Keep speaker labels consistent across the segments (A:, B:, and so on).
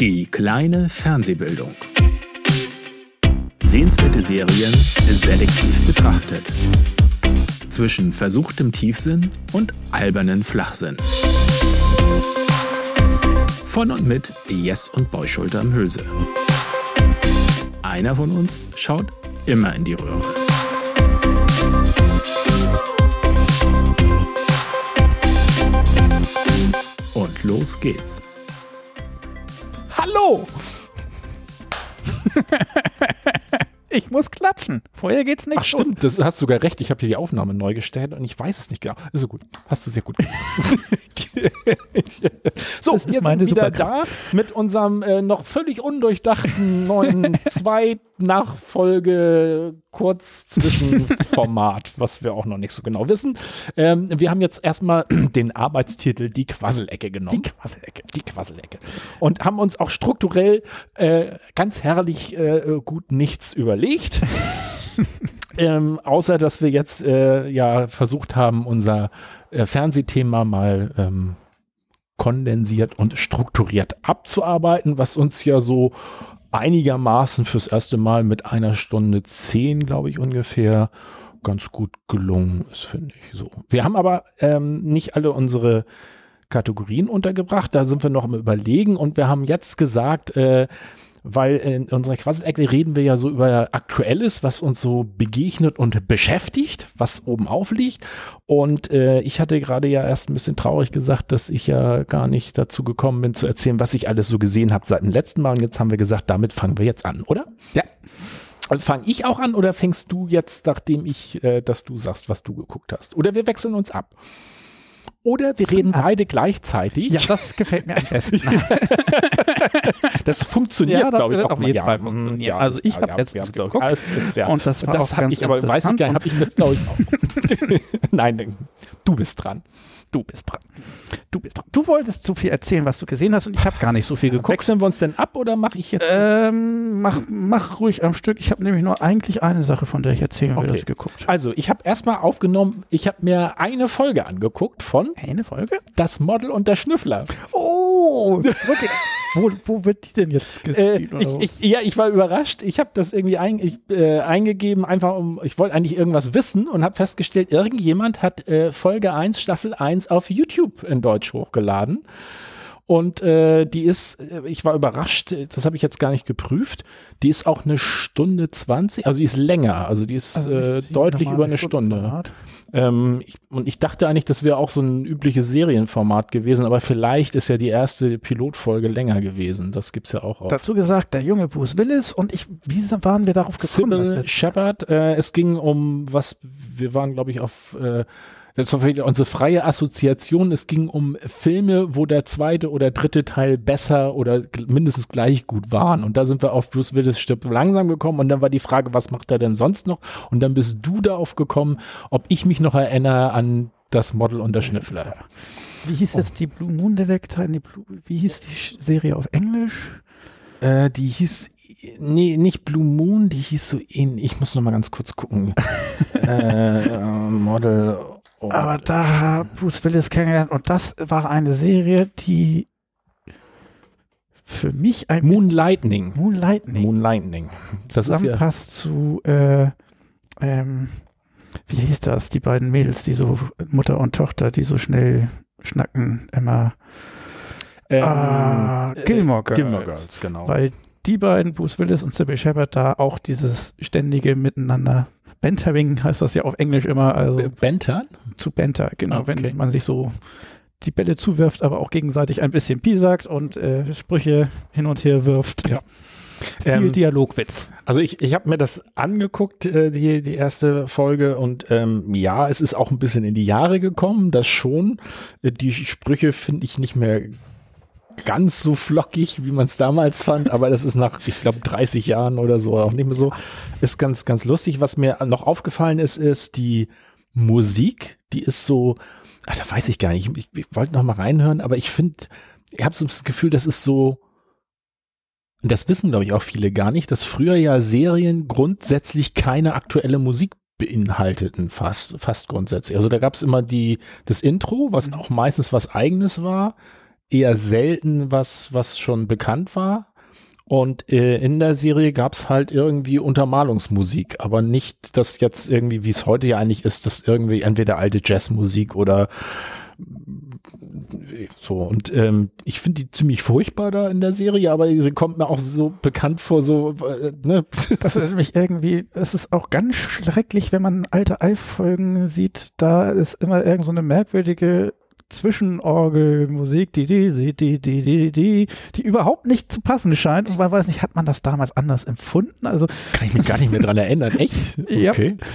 A: Die kleine Fernsehbildung. Sehenswerte Serien selektiv betrachtet. Zwischen versuchtem Tiefsinn und albernen Flachsinn. Von und mit Jess und Beuschulter im Hülse. Einer von uns schaut immer in die Röhre. Und los geht's.
B: Muss klatschen. Vorher geht's nicht.
C: Ach stimmt, das hast sogar recht. Ich habe hier die Aufnahme neu gestellt und ich weiß es nicht genau. Also gut, hast du sehr gut gemacht. so,
B: Das ist
C: wir sind wieder da mit unserem äh, noch völlig undurchdachten neuen Zwei-Nachfolge kurz zwischen Format, was wir auch noch nicht so genau wissen. Ähm, wir haben jetzt erstmal den Arbeitstitel Die Quasselecke genommen.
B: Die Quasselecke.
C: Die Quasselecke. Und haben uns auch strukturell äh, ganz herrlich äh, gut nichts überlegt. ähm, außer, dass wir jetzt äh, ja versucht haben, unser äh, Fernsehthema mal ähm, kondensiert und strukturiert abzuarbeiten, was uns ja so einigermaßen fürs erste Mal mit einer Stunde zehn, glaube ich, ungefähr ganz gut gelungen ist, finde ich. So. Wir haben aber ähm, nicht alle unsere Kategorien untergebracht, da sind wir noch am Überlegen. Und wir haben jetzt gesagt, äh, weil in unserer Quasselecke reden wir ja so über Aktuelles, was uns so begegnet und beschäftigt, was oben aufliegt. Und äh, ich hatte gerade ja erst ein bisschen traurig gesagt, dass ich ja gar nicht dazu gekommen bin zu erzählen, was ich alles so gesehen habe seit dem letzten Mal. Und jetzt haben wir gesagt, damit fangen wir jetzt an, oder?
B: Ja.
C: Fange ich auch an oder fängst du jetzt, nachdem ich, äh, dass du sagst, was du geguckt hast? Oder wir wechseln uns ab. Oder wir reden
B: an.
C: beide gleichzeitig.
B: Ja, das gefällt mir am besten.
C: Das funktioniert,
B: Ja, das
C: glaube ich,
B: wird
C: auch
B: auf
C: mal.
B: jeden
C: Ja,
B: Fall
C: mm,
B: funktionieren.
C: ja,
B: Also
C: das-
B: ich habe
C: ja,
B: letztens geguckt
C: Ja, es ist, ja.
B: und das war
C: das
B: auch
C: habe
B: ganz
C: ich, aber weiß ich habe ich das, glaube ich, auch. Nein, du bist dran.
B: Du bist dran. Du bist dran. Du wolltest so viel erzählen, was du gesehen hast und ich habe gar nicht so viel geguckt.
C: Wechseln wir uns denn ab oder mache ich jetzt?
B: Ähm, mach, mach ruhig am Stück. Ich habe nämlich nur eigentlich eine Sache, von der ich erzählen will,
C: Okay.
B: ich geguckt habe.
C: also, ich habe erstmal aufgenommen, ich habe mir eine Folge angeguckt von
B: Eine Folge?
C: Das Model und der Schnüffler.
B: Oh, wirklich. wo, wo wird die denn jetzt
C: Äh,
B: oder wo?
C: ich, ich, ja, ich war überrascht. Ich habe das irgendwie ein, ich, äh, eingegeben, einfach um, ich wollte eigentlich irgendwas wissen und habe festgestellt, irgendjemand hat äh, Folge 1, Staffel 1 auf YouTube in Deutsch hochgeladen. Und äh, die ist, äh, ich war überrascht, das habe ich jetzt gar nicht geprüft. Die ist auch eine Stunde 20, also die ist länger, also die ist
B: Also
C: äh, deutlich über eine Stunde. Ähm, ich, und ich dachte eigentlich, das wäre auch so ein übliches Serienformat gewesen, aber vielleicht ist ja die erste Pilotfolge länger gewesen. Das gibt's ja auch auf
B: Dazu gesagt, der junge Bruce Willis und ich, wie waren wir darauf gekommen?
C: Sybil Shepard. Äh, es ging um was, wir waren, glaube ich, auf äh, unsere freie Assoziation. Es ging um Filme, wo der zweite oder dritte Teil besser oder mindestens gleich gut waren. Und da sind wir auf Bruce Willis stirbt langsam gekommen. Und dann war die Frage, was macht er denn sonst noch? Und dann bist du darauf gekommen, ob ich mich noch erinnere an das Model und der Schnüffler.
B: Wie hieß jetzt die Blue Moon Detektor? Wie hieß die Serie auf Englisch?
C: Äh, die hieß, nee, nicht Blue Moon, die hieß so ähnlich. Ich muss noch mal ganz kurz gucken. äh, äh, Model. Und-
B: Aber da hat Bruce Willis kennengelernt und das war eine Serie, die für mich ein
C: Moon Lightning.
B: Moon Lightning
C: Moon Lightning. Das ist ja,
B: zusammenpasst zu, äh, ähm, wie hieß das, die beiden Mädels, die so Mutter und Tochter, die so schnell schnacken, immer
C: ähm,
B: ah,
C: äh,
B: Gilmore Girls.
C: Gilmore Girls, genau.
B: Weil die beiden, Bruce Willis und Sybil Shepard, da auch dieses ständige Miteinander, Bantering heißt das ja auf Englisch immer, also
C: B- Bentern?
B: zu Banter, genau,
C: Ah, okay.
B: wenn man sich so die Bälle zuwirft, aber auch gegenseitig ein bisschen piesackt und äh, Sprüche hin und her wirft.
C: Ja.
B: Viel
C: Ähm,
B: Dialogwitz.
C: Also ich, ich habe mir das angeguckt, äh, die, die erste Folge und ähm, ja, es ist auch ein bisschen in die Jahre gekommen, das schon. Äh, die Sprüche finde ich nicht mehr ganz so flockig, wie man es damals fand, aber das ist nach, ich glaube, 30 Jahren oder so auch nicht mehr so. Ist ganz, ganz lustig. Was mir noch aufgefallen ist, ist die Musik, die ist so, ach, da weiß ich gar nicht, ich, ich wollte noch mal reinhören, aber ich finde, ich habe so das Gefühl, das ist so, das wissen, glaube ich, auch viele gar nicht, dass früher ja Serien grundsätzlich keine aktuelle Musik beinhalteten, fast, fast grundsätzlich. Also da gab es immer die, das Intro, was
B: Mhm.
C: auch meistens was eigenes war. Eher selten was, was schon bekannt war. Und äh, in der Serie gab's halt irgendwie Untermalungsmusik, aber nicht das jetzt irgendwie, wie es heute ja eigentlich ist, dass irgendwie entweder alte Jazzmusik oder so. Und ähm, ich finde die ziemlich furchtbar da in der Serie, aber sie kommt mir auch so bekannt vor, so, äh, ne?
B: Das ist nämlich irgendwie, das ist auch ganz schrecklich, wenn man alte Alf-Folgen sieht, da ist immer irgend so eine merkwürdige Zwischenorgelmusik, die, die, die, die, die, die, überhaupt nicht zu passen scheint. Und man weiß nicht, hat man das damals anders empfunden? Also
C: Kann ich mich gar nicht mehr dran erinnern, echt?
B: Okay. Ja.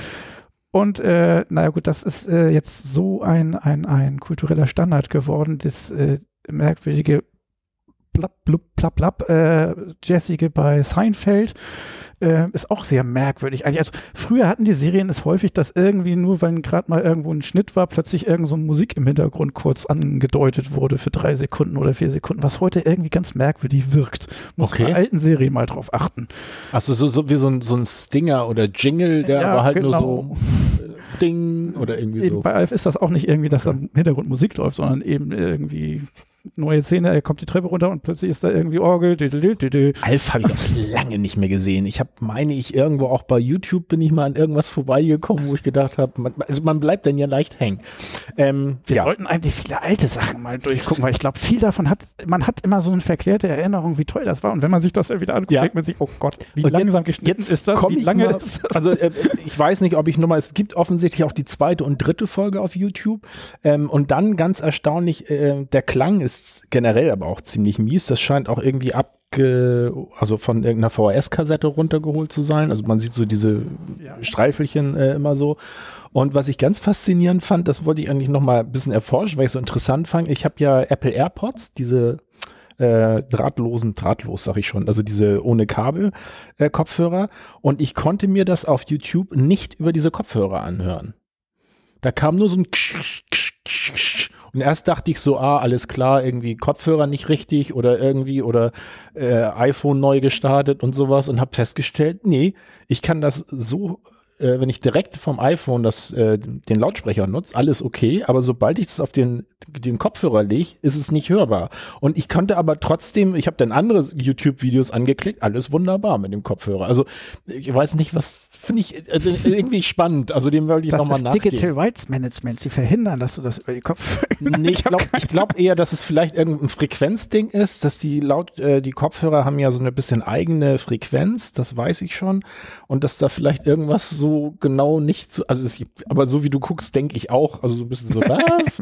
B: Und äh, naja gut, das ist äh, jetzt so ein, ein, ein kultureller Standard geworden, das äh, merkwürdige blab, blub, blab, blab, äh, Jessige bei Seinfeld äh, ist auch sehr merkwürdig. Eigentlich, also früher hatten die Serien es häufig, dass irgendwie nur, weil gerade mal irgendwo ein Schnitt war, plötzlich irgend so Musik im Hintergrund kurz angedeutet wurde für drei Sekunden oder vier Sekunden, was heute irgendwie ganz merkwürdig wirkt. Muss okay. bei alten Serien mal drauf achten.
C: Also so, so wie so ein, so ein Stinger oder Jingle, der ja, aber halt genau. nur so äh, Ding oder irgendwie
B: eben
C: so.
B: Bei Alf ist das auch nicht irgendwie, dass da im Hintergrund Musik läuft, sondern eben irgendwie neue Szene, er kommt die Treppe runter und plötzlich ist da irgendwie Orgel.
C: Alf habe ich auch lange nicht mehr gesehen. Ich habe, meine ich, irgendwo auch bei YouTube bin ich mal an irgendwas vorbeigekommen, wo ich gedacht habe, man, also man bleibt dann ja leicht hängen.
B: Ähm, Wir ja. sollten eigentlich viele alte Sachen mal durchgucken, weil ich glaube, viel davon hat, man hat immer so eine verklärte Erinnerung, wie toll das war. Und wenn man sich das wieder anguckt, ja. denkt man sich, oh Gott, wie und langsam jetzt, geschnitten jetzt ist das? Wie lange
C: mal, ist das? Also äh, ich weiß nicht, ob ich nochmal, es gibt offensichtlich auch die zweite und dritte Folge auf YouTube. Ähm, und dann ganz erstaunlich, äh, der Klang ist generell aber auch ziemlich mies. Das scheint auch irgendwie ab also von irgendeiner VHS-Kassette runtergeholt zu sein. Also man sieht so diese. Streifelchen äh, immer so. Und was ich ganz faszinierend fand, das wollte ich eigentlich noch mal ein bisschen erforschen, weil ich so interessant fand. Ich habe ja Apple AirPods, diese äh, drahtlosen, drahtlos sag ich schon, also diese ohne Kabel äh, Kopfhörer. Und ich konnte mir das auf YouTube nicht über diese Kopfhörer anhören. Da kam nur so ein Ksch, Ksch, Ksch, und erst dachte ich so, ah, alles klar, irgendwie Kopfhörer nicht richtig oder irgendwie oder äh, iPhone neu gestartet und sowas und habe festgestellt, nee, ich kann das so äh, wenn ich direkt vom iPhone das, äh, den Lautsprecher nutze, alles okay, aber sobald ich das auf den, den Kopfhörer lege, ist es nicht hörbar. Und ich konnte aber trotzdem, ich habe dann andere YouTube-Videos angeklickt, alles wunderbar mit dem Kopfhörer. Also ich weiß nicht, was finde ich also, irgendwie spannend. Also dem wollte ich nochmal nachgehen.
B: Digital Rights Management, sie verhindern, dass du das über die Kopfhörer...
C: Nee, ich glaube glaub eher, dass es vielleicht irgendein Frequenzding ist, dass die laut, äh, die Kopfhörer haben ja so eine bisschen eigene Frequenz, das weiß ich schon. Und dass da vielleicht irgendwas so so genau nicht so, also es, aber so wie du guckst, denke ich auch, also so ein bisschen so, was?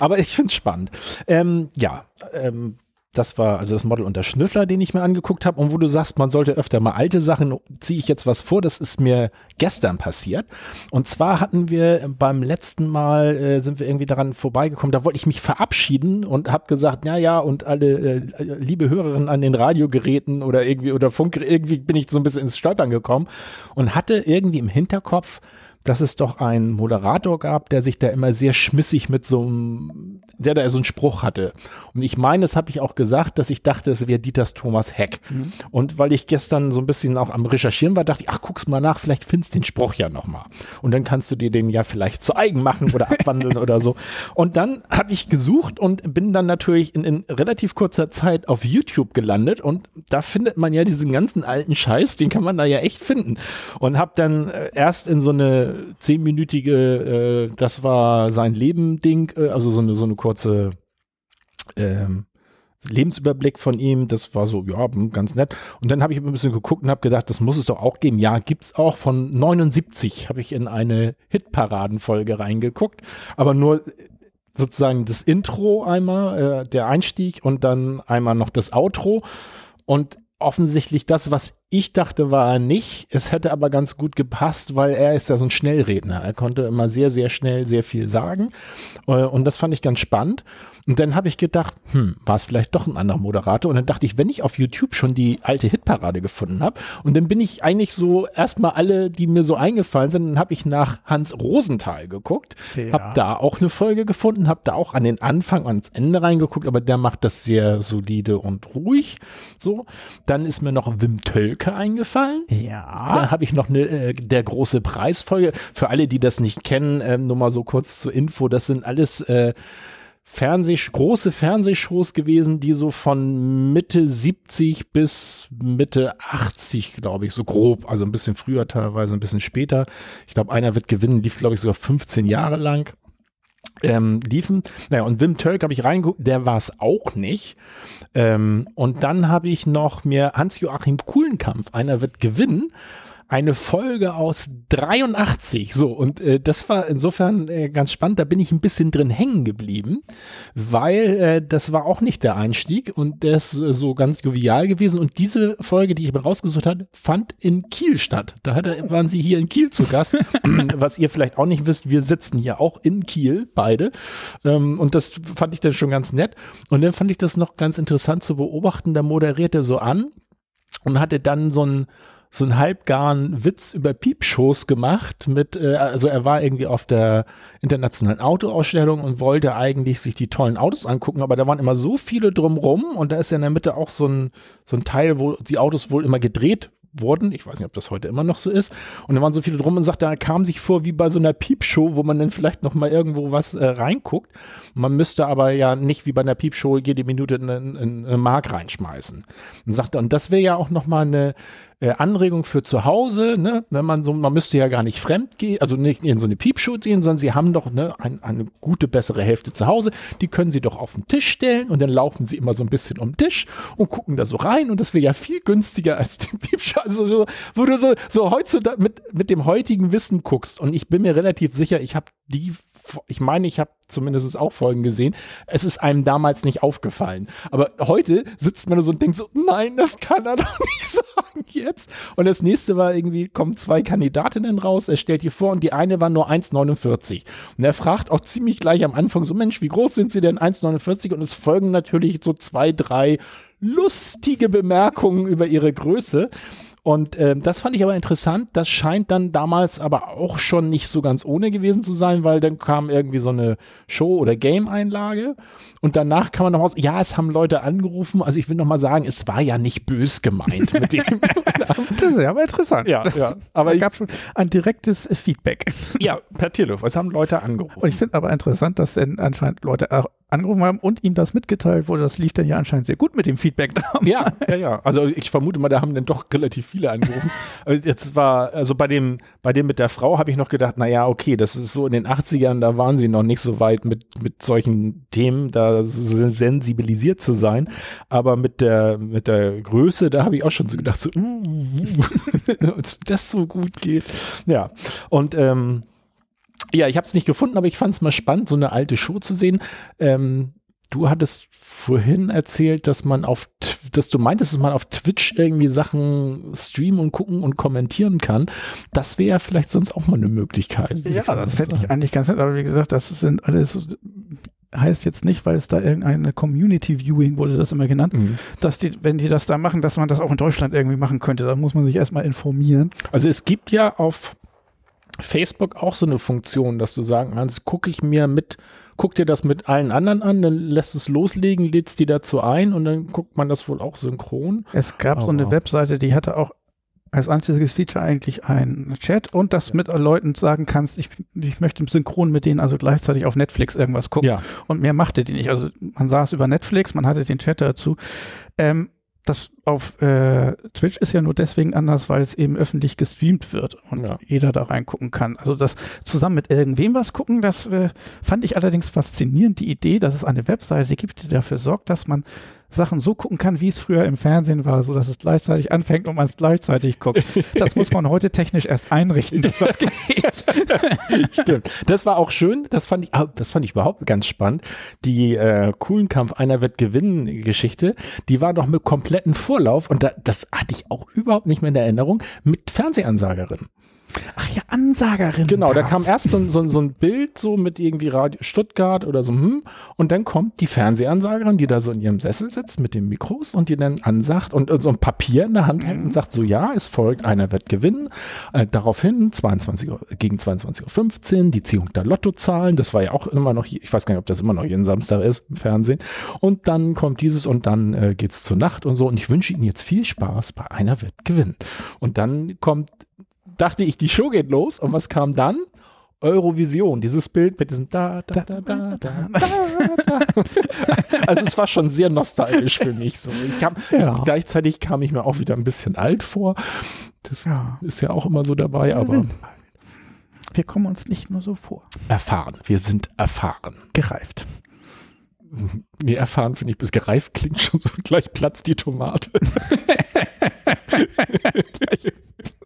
C: aber ich finde es spannend. Ähm, ja, ähm, das war also das Model und der Schnüffler, den ich mir angeguckt habe. Und wo du sagst, man sollte öfter mal alte Sachen, ziehe ich jetzt was vor. Das ist mir gestern passiert. Und zwar hatten wir beim letzten Mal, äh, sind wir irgendwie daran vorbeigekommen, da wollte ich mich verabschieden und habe gesagt, ja, ja, und alle äh, liebe Hörerinnen an den Radiogeräten oder irgendwie oder Funk, irgendwie bin ich so ein bisschen ins Stolpern gekommen und hatte irgendwie im Hinterkopf, dass es doch einen Moderator gab, der sich da immer sehr schmissig mit so einem, der da so einen Spruch hatte. Und ich meine, das habe ich auch gesagt, dass ich dachte, es wäre Dieters Thomas Heck. Mhm. Und weil ich gestern so ein bisschen auch am Recherchieren war, dachte ich, ach, guck's mal nach, vielleicht findest du den Spruch ja nochmal. Und dann kannst du dir den ja vielleicht zu eigen machen oder abwandeln oder so. Und dann habe ich gesucht und bin dann natürlich in, in relativ kurzer Zeit auf YouTube gelandet und da findet man ja diesen ganzen alten Scheiß, den kann man da ja echt finden. Und habe dann äh, erst in so eine zehnminütige, äh, das war sein Leben-Ding, äh, also so eine, so eine kurze ähm, Lebensüberblick von ihm, das war so, ja, ganz nett. Und dann habe ich ein bisschen geguckt und habe gedacht, das muss es doch auch geben. Ja, gibt's auch. Von 79 habe ich in eine Hitparadenfolge reingeguckt, aber nur sozusagen das Intro einmal, äh, der Einstieg und dann einmal noch das Outro. Und offensichtlich das, was ich dachte, war er nicht. Es hätte aber ganz gut gepasst, weil er ist ja so ein Schnellredner. Er konnte immer sehr, sehr schnell sehr viel sagen. Äh, und das fand ich ganz spannend. Und dann habe ich gedacht, hm, war es vielleicht doch ein anderer Moderator? Und dann dachte ich, wenn ich auf YouTube schon die alte Hitparade gefunden habe, und dann bin ich eigentlich so erstmal alle, die mir so eingefallen sind, dann habe ich nach Hans Rosenthal geguckt, ja. habe da auch eine Folge gefunden, habe da auch an den Anfang, ans Ende reingeguckt, aber der macht das sehr solide und ruhig. So, dann ist mir noch Wim Tölke eingefallen.
B: Ja.
C: Da habe ich noch eine äh, der große Preisfolge. Für alle, die das nicht kennen, äh, nur mal so kurz zur Info. Das sind alles äh, Fernseh, große Fernsehshows gewesen, die so von Mitte 70 bis Mitte 80, glaube ich, so grob, also ein bisschen früher teilweise, ein bisschen später. Ich glaube, einer wird gewinnen, lief, glaube ich, sogar 15 Jahre lang. Ähm, liefen. Naja, und Wim Turk habe ich reingeguckt, der war es auch nicht. Ähm, und dann habe ich noch mir Hans-Joachim Kuhlenkampf, einer wird gewinnen eine Folge aus 83. So, und äh, das war insofern äh, ganz spannend. Da bin ich ein bisschen drin hängen geblieben, weil äh, das war auch nicht der Einstieg und der ist äh, so ganz jovial gewesen. Und diese Folge, die ich mir rausgesucht habe, fand in Kiel statt. Da hatte, waren sie hier in Kiel zu Gast. Was ihr vielleicht auch nicht wisst, wir sitzen hier auch in Kiel, beide. Ähm, und das fand ich dann schon ganz nett. Und dann fand ich das noch ganz interessant zu beobachten. Da moderiert er so an und hatte dann so ein so einen halbgaren Witz über Piepshows gemacht mit, äh, also er war irgendwie auf der internationalen Autoausstellung und wollte eigentlich sich die tollen Autos angucken, aber da waren immer so viele drumrum und da ist ja in der Mitte auch so ein, so ein Teil, wo die Autos wohl immer gedreht wurden. Ich weiß nicht, ob das heute immer noch so ist. Und da waren so viele drum und sagte, er kam sich vor wie bei so einer Piepshow, wo man dann vielleicht noch mal irgendwo was äh, reinguckt. Man müsste aber ja nicht wie bei einer Piepshow jede Minute eine, eine Mark reinschmeißen. Und sagte, und das wäre ja auch noch mal eine äh, Anregung für zu Hause, ne? wenn man so, man müsste ja gar nicht fremd gehen, also nicht in so eine Piepshow gehen, sondern sie haben doch ne, ein, eine gute, bessere Hälfte zu Hause, die können sie doch auf den Tisch stellen und dann laufen sie immer so ein bisschen um den Tisch und gucken da so rein und das wäre ja viel günstiger als die Piepshow, also so, wo du so, so heutzutage mit, mit dem heutigen Wissen guckst und ich bin mir relativ sicher, ich habe die ich meine, ich habe zumindest auch Folgen gesehen. Es ist einem damals nicht aufgefallen. Aber heute sitzt man so und denkt so, nein, das kann er doch nicht sagen jetzt. Und das nächste war irgendwie, kommen zwei Kandidatinnen raus, er stellt die vor und die eine war nur 1,49. Und er fragt auch ziemlich gleich am Anfang so, Mensch, wie groß sind sie denn? 1,49? Und es folgen natürlich so zwei, drei lustige Bemerkungen über ihre Größe. Und äh, das fand ich aber interessant. Das scheint dann damals aber auch schon nicht so ganz ohne gewesen zu sein, weil dann kam irgendwie so eine Show- oder Game-Einlage und danach kann man noch aus, ja, es haben Leute angerufen. Also ich will noch mal sagen, es war ja nicht bös gemeint mit dem.
B: das ist ja aber interessant.
C: Ja, ja. Aber
B: es gab schon ein direktes Feedback.
C: Ja, per Telefon. Es haben Leute angerufen.
B: Und ich finde aber interessant, dass denn anscheinend Leute auch angerufen haben und ihm das mitgeteilt wurde. Das lief dann ja anscheinend sehr gut mit dem Feedback
C: da. Ja, ja, ja. Also ich vermute mal, da haben dann doch relativ viele angerufen. Jetzt war, also bei dem, bei dem mit der Frau habe ich noch gedacht, naja, okay, das ist so in den 80ern, da waren sie noch nicht so weit mit, mit solchen Themen, da sensibilisiert zu sein. Aber mit der, mit der Größe, da habe ich auch schon so gedacht, so, uh, uh, das so gut geht. Ja. Und ähm, ja, ich habe es nicht gefunden, aber ich fand es mal spannend, so eine alte Show zu sehen. Ähm, du hattest vorhin erzählt, dass man auf, dass du meintest, dass man auf Twitch irgendwie Sachen streamen und gucken und kommentieren kann. Das wäre ja vielleicht sonst auch mal eine Möglichkeit.
B: Ja, das fände ich eigentlich ganz nett, aber wie gesagt, das sind alles heißt jetzt nicht, weil es da irgendeine Community Viewing wurde das immer genannt, mhm. dass die, wenn die das da machen, dass man das auch in Deutschland irgendwie machen könnte. Da muss man sich erstmal informieren.
C: Also es gibt ja auf Facebook auch so eine Funktion, dass du sagen kannst, gucke ich mir mit, guck dir das mit allen anderen an, dann lässt es loslegen, lädst die dazu ein und dann guckt man das wohl auch synchron.
B: Es gab Aber so eine Webseite, die hatte auch als einziges Feature eigentlich ein Chat und dass ja. mit Leuten sagen kannst, ich, ich möchte synchron mit denen also gleichzeitig auf Netflix irgendwas gucken. Ja. Und mehr machte die nicht. Also man saß über Netflix, man hatte den Chat dazu. Ähm, das auf äh, Twitch ist ja nur deswegen anders, weil es eben öffentlich gestreamt wird und ja. jeder da reingucken kann. Also das zusammen mit irgendwem was gucken, das äh, fand ich allerdings faszinierend, die Idee, dass es eine Webseite gibt, die dafür sorgt, dass man Sachen so gucken kann, wie es früher im Fernsehen war, so dass es gleichzeitig anfängt und man es gleichzeitig guckt. Das muss man heute technisch erst einrichten. Dass das
C: geht. Stimmt. Das war auch schön. Das fand ich, das fand ich überhaupt ganz spannend. Die äh, coolen Kampf einer wird gewinnen Geschichte, die war noch mit kompletten Vorlauf und da, das hatte ich auch überhaupt nicht mehr in der Erinnerung mit Fernsehansagerin.
B: Ach ja, Ansagerin.
C: Genau, da kam erst so, so, so, ein Bild so mit irgendwie Radio Stuttgart oder so, hm, und dann kommt die Fernsehansagerin, die da so in ihrem Sessel sitzt mit den Mikros und die dann ansagt und, und so ein Papier in der Hand hält und mhm. sagt so, ja, es folgt, einer wird gewinnen. Äh, daraufhin 22 Uhr, gegen 22.15 Uhr die Ziehung der Lottozahlen, das war ja auch immer noch, ich weiß gar nicht, ob das immer noch jeden Samstag ist im Fernsehen. Und dann kommt dieses und dann äh, geht's zur Nacht und so und ich wünsche Ihnen jetzt viel Spaß bei einer wird gewinnen. Und dann kommt dachte ich, die Show geht los. Und was kam dann? Eurovision, dieses Bild mit diesem da, da, da, da, da, da, da. Also es war schon sehr nostalgisch für mich. So. Ich kam,
B: Ja.
C: Gleichzeitig kam ich mir auch wieder ein bisschen alt vor. Das
B: Ja.
C: ist ja auch immer so dabei,
B: Wir
C: aber
B: sind. Wir kommen uns nicht nur so vor.
C: erfahren. Wir sind erfahren.
B: Gereift.
C: Nee, erfahren finde ich bis gereift klingt schon so gleich platzt die Tomate.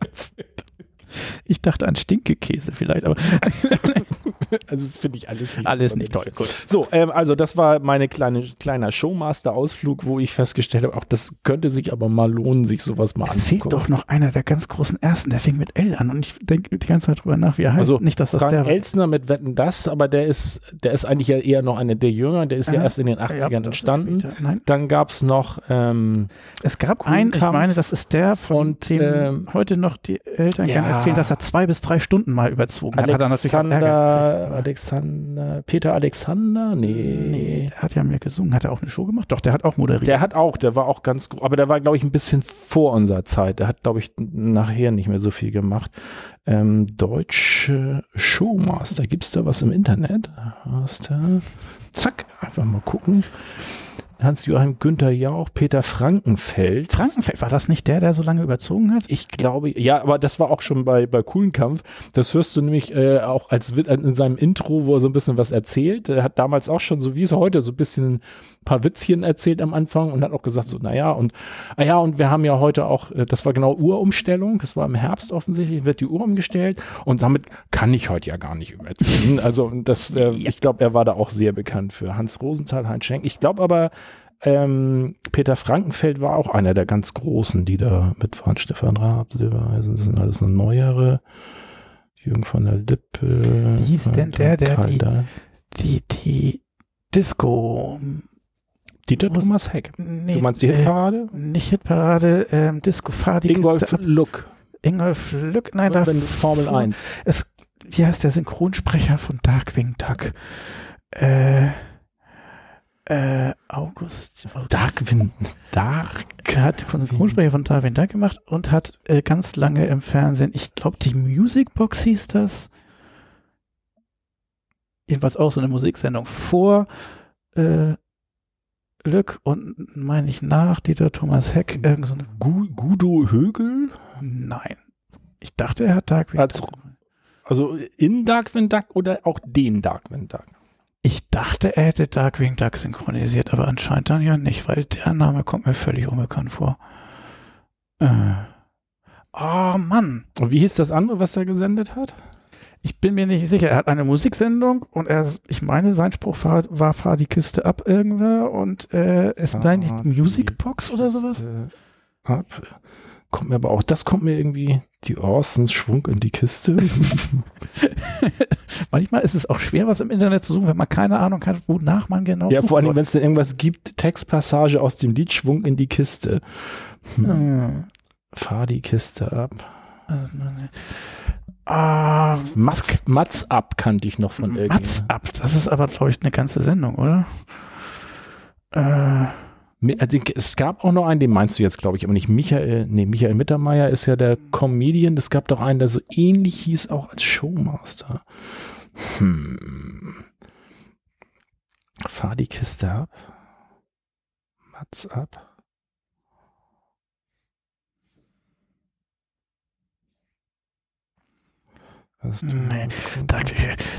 B: Ich dachte an Stinkekäse vielleicht, aber
C: Also das finde ich alles nicht,
B: alles nicht toll. Gut.
C: So, ähm, also das war meine kleine kleiner Showmaster-Ausflug, wo ich festgestellt habe, auch das könnte sich aber mal lohnen, sich sowas mal
B: Es fehlt doch noch einer der ganz großen ersten, der fing mit L an und ich denke die ganze Zeit drüber nach, wie er heißt.
C: Also
B: nicht, dass das
C: Frank
B: der war.
C: Elstner mit Wetten das, aber der ist, der ist eigentlich ja eher noch einer der Jüngeren, der ist ja
B: Aha.
C: erst in den
B: Ja,
C: 80ern
B: das ist
C: entstanden.
B: Nein,
C: Dann gab es noch ähm,
B: es gab einen, ich meine, das ist der, von
C: und,
B: dem
C: ähm,
B: heute noch die Eltern
C: ja.
B: erzählen, dass er zwei bis drei Stunden mal überzogen hat. Hat er Ärger
C: Alexander, Alexander, Peter Alexander? Nee.
B: Nee, der hat ja mehr gesungen. Hat er auch eine Show gemacht? Doch, der hat auch moderiert.
C: Der hat auch, der war auch ganz groß, aber der war, glaube ich, ein bisschen vor unserer Zeit. Der hat, glaube ich, nachher nicht mehr so viel gemacht. Ähm, Deutsche Showmaster, gibt's da was im Internet? Master. Zack, einfach mal gucken. Hans-Joachim Günther Jauch, Peter Frankenfeld.
B: Frankenfeld, war das nicht der, der so lange überzogen hat?
C: Ich glaube, ja, aber das war auch schon bei, bei Kuhlenkampf. Das hörst du nämlich äh, auch als Wit- in seinem Intro, wo er so ein bisschen was erzählt. Er hat damals auch schon, so wie es heute, so ein bisschen ein paar Witzchen erzählt am Anfang und hat auch gesagt, so, naja, und, ah ja, und wir haben ja heute auch, äh, das war genau Uhrumstellung, das war im Herbst offensichtlich, wird die Uhr umgestellt und damit kann ich heute ja gar nicht überziehen. Also, das, äh, ich glaube, er war da auch sehr bekannt für Hans Rosenthal, Heinz Schenk. Ich glaube aber, ähm, Peter Frankenfeld war auch einer der ganz Großen, die da mit waren. Stefan Raab, Silbereisen, das sind alles noch neuere. Jürgen von der Lippe.
B: Wie hieß denn der, der
C: Karl
B: die-
C: Dahl.
B: Die, die Disco.
C: Dieter
B: Muss-
C: Thomas Heck.
B: Nee,
C: Du meinst die
B: äh,
C: Hitparade?
B: Nicht Hitparade, ähm, Disco Fahr die
C: Ingolf. Luck.
B: Ingolf Lück, nein, da
C: Formel 1.
B: Es, wie heißt der Synchronsprecher von Darkwing Duck? Äh, äh, August. August.
C: Darkwing. Dark.
B: Hat Synchronsprecher von Darwin Duck gemacht und hat äh, ganz lange im Fernsehen, ich glaube, die Musicbox hieß das. Jedenfalls auch so eine Musiksendung vor äh, Lück und meine ich nach Dieter Thomas Heck. Irgend so eine,
C: Gu Gudo Högel?
B: nein. Ich dachte, er hat Darkwing Duck. gemacht.
C: Also in Darkwing Duck oder auch den Darkwing Duck?
B: Ich dachte, er hätte Darkwing Duck synchronisiert, aber anscheinend dann ja nicht, weil der Name kommt mir völlig unbekannt vor. Äh. Oh Mann,
C: Und wie hieß das andere, was er gesendet hat?
B: ich bin mir nicht sicher. Er hat eine Musiksendung und er, ich meine, sein Spruch war, war fahr die Kiste ab irgendwer und äh, es war nicht
C: Fahr die
B: Musicbox oder sowas.
C: Ab. Kommt mir aber auch, das kommt mir irgendwie, die Orsons Schwung in die Kiste.
B: Manchmal ist es auch schwer, was im Internet zu suchen, wenn man keine Ahnung hat, wonach man genau
C: ja, vor allem, wenn es denn irgendwas gibt, Textpassage aus dem Lied Schwung in die Kiste. Hm.
B: Hm.
C: Fahr die Kiste ab.
B: Ah,
C: Mats, Mats ab kannte ich noch von irgendwie.
B: Mats ab. Das ist aber, glaube ich, eine ganze Sendung, oder? Äh,
C: Es gab auch noch einen, den meinst du jetzt, glaube ich, aber nicht Michael. Nee, Michael Mittermeier ist ja der Comedian. Es gab doch einen, der so ähnlich hieß, auch als Showmaster. Hm. Fahr die Kiste ab. Mats ab. Was du-
B: Nee, das,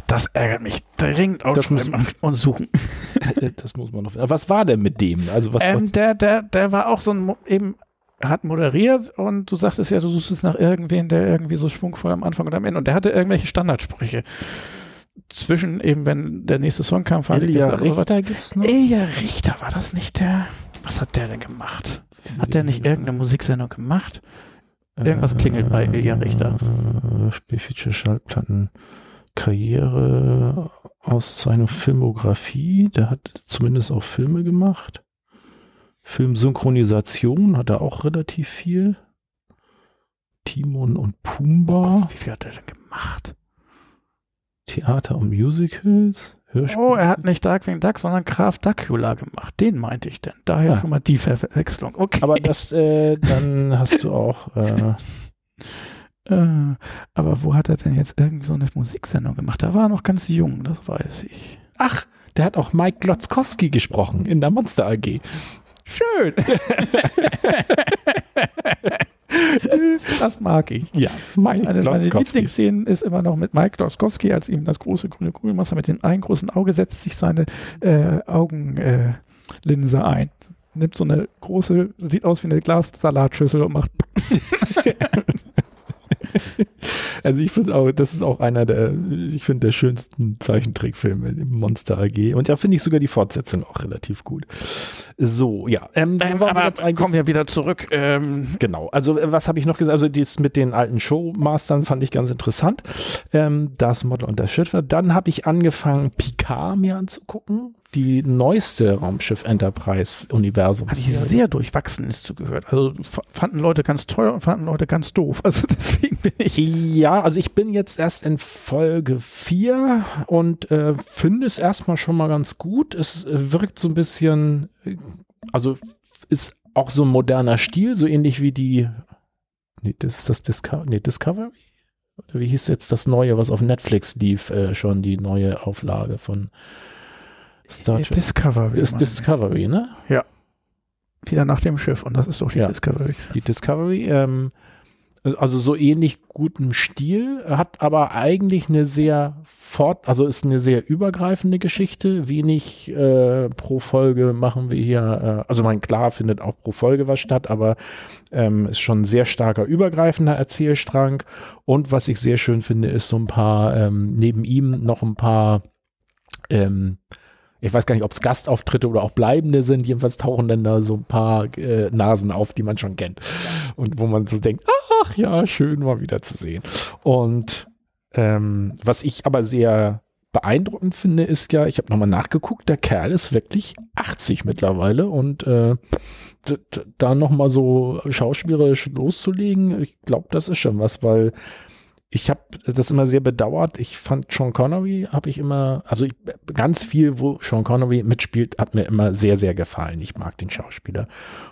B: das ärgert mich dringend
C: muss-
B: aufschreiben und suchen.
C: das muss man noch. Was war denn mit dem? Also was?
B: Ähm, der, der, der war auch so ein, eben, hat moderiert und du sagtest ja, du suchst es nach irgendwen, der irgendwie so schwungvoll am Anfang und am Ende und der hatte irgendwelche Standardsprüche. Zwischen eben, wenn der nächste Song kam, fand ich aber was-
C: Richter gibt's noch?
B: Ilja Richter, war das nicht der? Was hat der denn gemacht? Hat der nicht irgendeine Musiksendung gemacht? Irgendwas klingelt bei Ilja Richter.
C: Äh, Spielfeature Schallplatten. Karriere, Auszeichnung, Filmografie. Der hat zumindest auch Filme gemacht. Filmsynchronisation hat er auch relativ viel. Timon und Pumba.
B: Gott, wie viel hat er denn gemacht?
C: Theater und Musicals. Hörspiel.
B: Oh, er hat nicht Darkwing Duck, sondern Graf Dracula gemacht. Den meinte ich denn. Daher
C: Ah.
B: schon mal die Verwechslung. Okay.
C: Aber das, äh, dann hast du auch. Äh,
B: Äh, aber wo hat er denn jetzt irgend so eine Musiksendung gemacht? Da war er noch ganz jung, das weiß ich.
C: Ach, der hat auch Mike Glotzkowski gesprochen in der Monster AG.
B: Schön. das mag ich.
C: Ja, Mike
B: Eine meiner. Lieblingsszenen ist immer noch mit Mike Kloskowski, als ihm das große grüne Kugelmonster mit dem einen großen Auge setzt sich seine äh, Augenlinse äh, ein. Nimmt so eine große, sieht aus wie eine Glassalatschüssel und macht.
C: Also ich finde auch, das ist auch einer der, ich finde, der schönsten Zeichentrickfilme im Monster AG. Und da finde ich sogar die Fortsetzung auch relativ gut. So, ja. Ähm, wir
B: aber kommen wir wieder zurück. Ähm,
C: Genau, also äh, was habe ich noch gesagt? Also das mit den alten Showmastern fand ich ganz interessant. Ähm, das Model und das Schiff. Dann habe ich angefangen, Picard mir anzugucken. Die neueste Raumschiff Enterprise Universum.
B: Habe ich sehr Durchwachsenes zugehört. Also fanden Leute ganz teuer und fanden Leute ganz doof. Also deswegen bin ich.
C: Ja, also ich bin jetzt erst in Folge 4 und äh, finde es erstmal schon mal ganz gut. Es äh, wirkt so ein bisschen, also ist auch so ein moderner Stil, so ähnlich wie die, nee, das ist das Disco nee, Discovery? Oder wie hieß jetzt das neue, was auf Netflix lief, äh, schon die neue Auflage von Star Trek?
B: Discovery.
C: Das ist. Discovery, ne?
B: Wieder nach dem Schiff und das ist doch die
C: Ja.
B: Discovery.
C: die Discovery. Ähm, also so ähnlich gutem Stil, hat aber eigentlich eine sehr fort, also ist eine sehr übergreifende Geschichte. Wenig äh, pro Folge machen wir hier, äh, also mein klar findet auch pro Folge was statt, aber ähm, ist schon ein sehr starker übergreifender Erzählstrang. Und was ich sehr schön finde, ist so ein paar ähm, neben ihm noch ein paar ähm, ich weiß gar nicht, ob es Gastauftritte oder auch bleibende sind. Jedenfalls tauchen dann da so ein paar äh, Nasen auf, die man schon kennt. Und wo man so denkt, ach ja, schön mal wieder zu sehen. Und ähm, was ich aber sehr beeindruckend finde, ist ja, ich habe nochmal nachgeguckt, der Kerl ist wirklich 80 mittlerweile und äh, da nochmal so schauspielerisch loszulegen, ich glaube, das ist schon was, weil ich habe das immer sehr bedauert. Ich fand Sean Connery, habe ich immer, also ich, ganz viel, wo Sean Connery mitspielt, hat mir immer sehr, sehr gefallen. Ich mag den Schauspieler.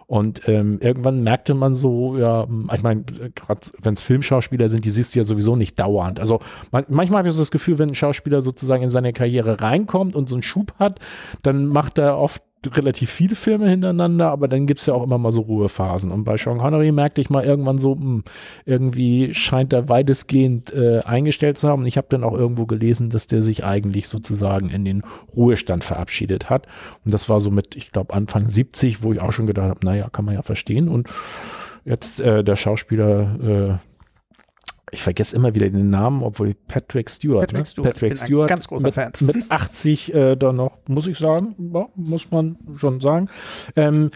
C: Und ähm, irgendwann merkte man so, ja, ich meine, gerade wenn es Filmschauspieler sind, die siehst du ja sowieso nicht dauernd. Also man, manchmal habe ich so das Gefühl, wenn ein Schauspieler sozusagen in seine Karriere reinkommt und so einen Schub hat, dann macht er oft relativ viele Filme hintereinander, aber dann gibt's ja auch immer mal so Ruhephasen. Und bei Sean Connery merkte ich mal irgendwann so, mh, irgendwie scheint er weitestgehend äh, eingestellt zu haben. Und ich habe dann auch irgendwo gelesen, dass der sich eigentlich sozusagen in den Ruhestand verabschiedet hat. Und das war so mit, ich glaube, Anfang 70, wo ich auch schon gedacht habe, naja, kann man ja verstehen. Und jetzt äh, der Schauspieler, äh, ich vergesse immer wieder den Namen, obwohl Patrick Stewart,
B: Patrick
C: ne?
B: Stewart.
C: Patrick Stewart
B: ganz großer
C: mit,
B: Fan.
C: mit 80 äh, da noch, muss ich sagen, ja, muss man schon sagen. Ähm,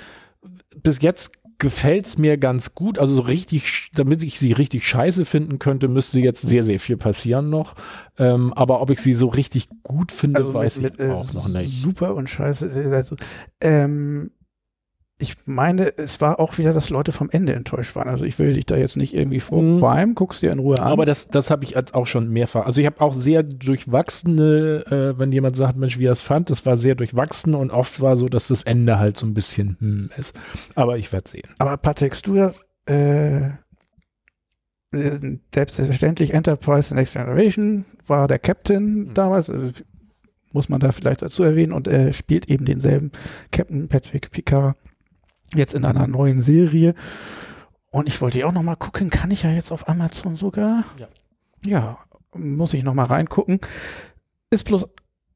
C: bis jetzt gefällt's mir ganz gut. Also so richtig, damit ich sie richtig scheiße finden könnte, müsste jetzt sehr, sehr viel passieren noch. Ähm, aber ob ich sie so richtig gut finde, weiß
B: mit,
C: ich
B: mit, äh,
C: auch noch nicht.
B: Super und scheiße. Also, ähm, ich meine, es war auch wieder, dass Leute vom Ende enttäuscht waren. Also ich will dich da jetzt nicht irgendwie vorqualmen, guckst dir in Ruhe an.
C: Aber das, das habe ich jetzt auch schon mehrfach. Also ich habe auch sehr durchwachsene, äh, wenn jemand sagt, Mensch, wie er es fand, das war sehr durchwachsen und oft war so, dass das Ende halt so ein bisschen hm ist. Aber ich werde sehen.
B: Aber Patrick Stewart, äh, selbstverständlich Enterprise Next Generation war der Captain
C: Mhm.
B: damals, also muss man da vielleicht dazu erwähnen, und er spielt eben denselben Captain Patrick Picard jetzt in einer neuen Serie. Und ich wollte ja auch noch mal gucken, kann ich ja jetzt auf Amazon sogar?
C: Ja.
B: Ja, muss ich noch mal reingucken. Ist bloß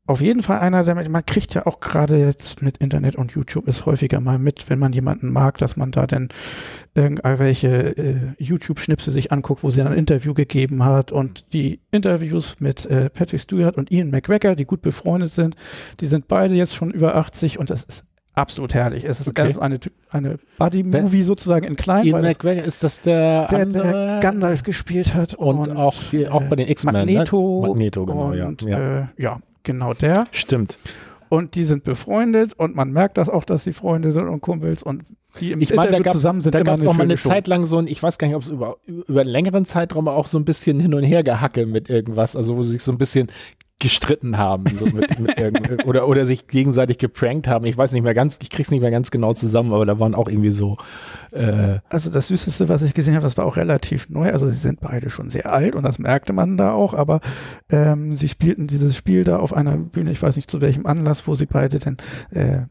B: auf jeden Fall einer, der man kriegt ja auch gerade jetzt mit Internet und YouTube ist häufiger mal mit, wenn man jemanden mag, dass man da dann irgendwelche äh, YouTube-Schnipse sich anguckt, wo sie dann ein Interview gegeben hat und die Interviews mit äh, Patrick Stewart und Ian McGregor, die gut befreundet sind, die sind beide jetzt schon über 80 und das ist absolut herrlich. Es ist
C: Okay.
B: erst eine, eine Buddy-Movie sozusagen in klein,
C: Ian McGregor, ist das der,
B: der, der Gandalf gespielt hat
C: und, auch, die, auch bei den X-Men.
B: Magneto,
C: Ne? Magneto, genau, ja.
B: und,
C: ja.
B: Äh, ja, genau der.
C: Stimmt.
B: Und die sind befreundet und man merkt das auch, dass sie Freunde sind und Kumpels und die im
C: Ich meine, da
B: Interview
C: gab
B: zusammen sind
C: da
B: immer
C: gab es auch mal eine
B: Show.
C: Zeit lang so ein, ich weiß gar nicht, ob es über, über einen längeren Zeitraum auch so ein bisschen hin und her gehackelt mit irgendwas, also wo sie sich so ein bisschen gestritten haben so mit, mit oder, oder sich gegenseitig geprankt haben. Ich weiß nicht mehr ganz, ich krieg's nicht mehr ganz genau zusammen, aber da waren auch irgendwie so.
B: Äh also das Süßeste, was ich gesehen habe, das war auch relativ neu. Also sie sind beide schon sehr alt und das merkte man da auch, aber ähm, sie spielten dieses Spiel da auf einer Bühne, ich weiß nicht zu welchem Anlass, wo sie beide denn äh,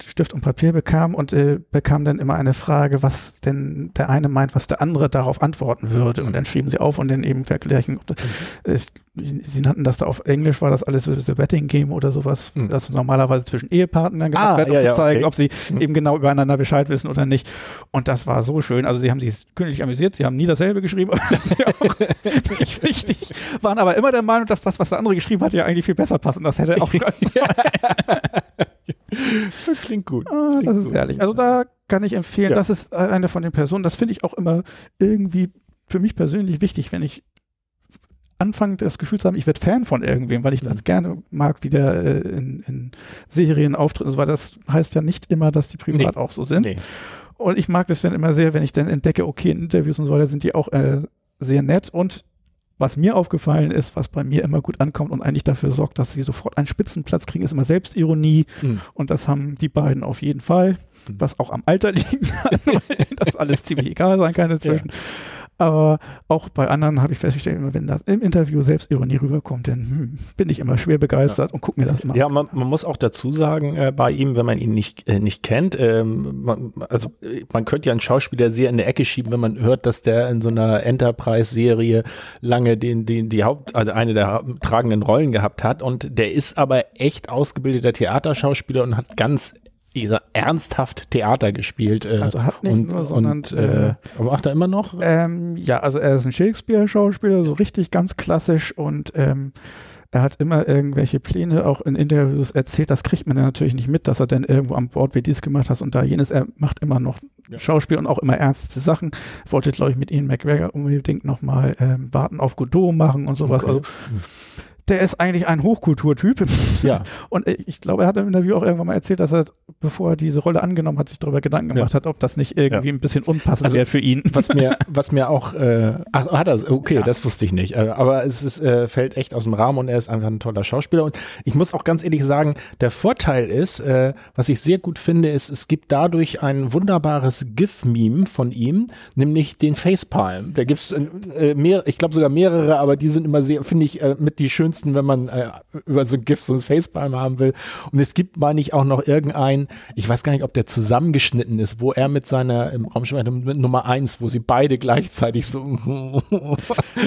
B: Stift und Papier bekam und äh, bekam dann immer eine Frage, was denn der eine meint, was der andere darauf antworten würde. Und dann schrieben sie auf und dann eben vergleichen. Mhm. Sie nannten das da auf Englisch, war das alles The Betting Game oder sowas, mhm. das normalerweise zwischen Ehepartnern gemacht ah, wird, um ja, zu zeigen, okay. ob sie mhm. eben genau übereinander Bescheid wissen oder nicht. Und das war so schön. Also sie haben sich künstlich amüsiert, sie haben nie dasselbe geschrieben, aber das ist ja auch nicht wichtig. Waren aber immer der Meinung, dass das, was der andere geschrieben hat, ja eigentlich viel besser passt. Und das hätte auch
C: Klingt gut.
B: Ah,
C: Klingt
B: das ist gut. ehrlich. Also da kann ich empfehlen, ja. das ist eine von den Personen, das finde ich auch immer irgendwie für mich persönlich wichtig, wenn ich anfange, das Gefühl zu haben, ich werde Fan von irgendwem, weil ich das mhm. gerne mag, wie der äh, in, in, Serien auftritt, also, weil das heißt ja nicht immer, dass die privat nee. auch so sind. Nee. Und ich mag das dann immer sehr, wenn ich dann entdecke, okay, in Interviews und so weiter sind die auch äh, sehr nett und was mir aufgefallen ist, was bei mir immer gut ankommt und eigentlich dafür sorgt, dass sie sofort einen Spitzenplatz kriegen, ist immer Selbstironie. Mhm. Und das haben die beiden auf jeden Fall, mhm. was auch am Alter liegen kann, weil das alles ziemlich egal sein kann inzwischen. Ja. Aber auch bei anderen habe ich festgestellt, wenn das im Interview Selbstironie rüberkommt, dann hm, bin ich immer schwer begeistert ja. und gucke mir das immer
C: ja, an. Ja, man, man, muss auch dazu sagen, äh, bei ihm, wenn man ihn nicht, äh, nicht kennt, ähm, man, also man könnte ja einen Schauspieler sehr in der Ecke schieben, wenn man hört, dass der in so einer Enterprise-Serie lange den, den, die Haupt, also eine der tragenden Rollen gehabt hat. Und der ist aber echt ausgebildeter Theaterschauspieler und hat ganz dieser ernsthaft Theater gespielt. Äh,
B: also hat nicht und, nur, sondern und,
C: äh, äh, aber macht er immer noch?
B: Ähm, ja, also er ist ein Shakespeare-Schauspieler, so richtig ganz klassisch und ähm, er hat immer irgendwelche Pläne auch in Interviews erzählt. Das kriegt man ja natürlich nicht mit, dass er denn irgendwo am Bord wie dies gemacht hat und da jenes. Er macht immer noch ja. Schauspiel und auch immer ernste Sachen. Wollte, glaube ich, mit Ian McGregor unbedingt nochmal ähm, Warten auf Godot machen und sowas. Okay. Also der ist eigentlich ein Hochkulturtyp.
C: Ja.
B: Und ich glaube, er hat im Interview auch irgendwann mal erzählt, dass er, bevor er diese Rolle angenommen hat, sich darüber Gedanken gemacht ja. hat, ob das nicht irgendwie ja. ein bisschen unpassend also, wäre für ihn.
C: Was mir, was mir auch, äh, ach, hat er, okay, ja. das wusste ich nicht. Äh, aber es ist, äh, fällt echt aus dem Rahmen und er ist einfach ein toller Schauspieler. Und ich muss auch ganz ehrlich sagen, der Vorteil ist, äh, was ich sehr gut finde, ist, es gibt dadurch ein wunderbares GIF-Meme von ihm, nämlich den Facepalm. Da gibt es äh, mehr, ich glaube sogar mehrere, aber die sind immer sehr, finde ich, äh, mit die schönsten schönsten, wenn man äh, über so ein GIF so ein Facepalm haben will. Und es gibt, meine ich, auch noch irgendeinen, ich weiß gar nicht, ob der zusammengeschnitten ist, wo er mit seiner im Raumschiff mit Nummer 1, wo sie beide gleichzeitig so.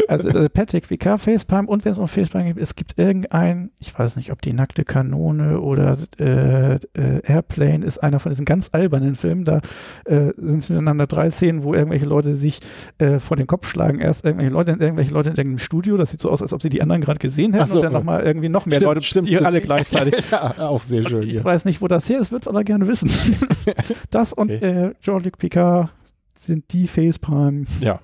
B: also, also Patrick Picard, Facepalm und wenn es um Facepalm gibt, es gibt irgendein, ich weiß nicht, ob die nackte Kanone oder äh, äh, Airplane ist einer von diesen ganz albernen Filmen. Da äh, sind hintereinander drei Szenen, wo irgendwelche Leute sich äh, vor den Kopf schlagen. Erst irgendwelche Leute, irgendwelche Leute in irgendeinem Studio, das sieht so aus, als ob sie die anderen gerade gesehen hätten so, und dann nochmal irgendwie noch mehr
C: stimmt,
B: Leute,
C: stimmt,
B: die alle gleichzeitig.
C: ja, auch sehr schön.
B: Ich ja. weiß nicht, wo das her ist, würde es aber gerne wissen. das und okay. äh, Jean-Luc Picard sind die Facepalm-Memes.
C: Ja.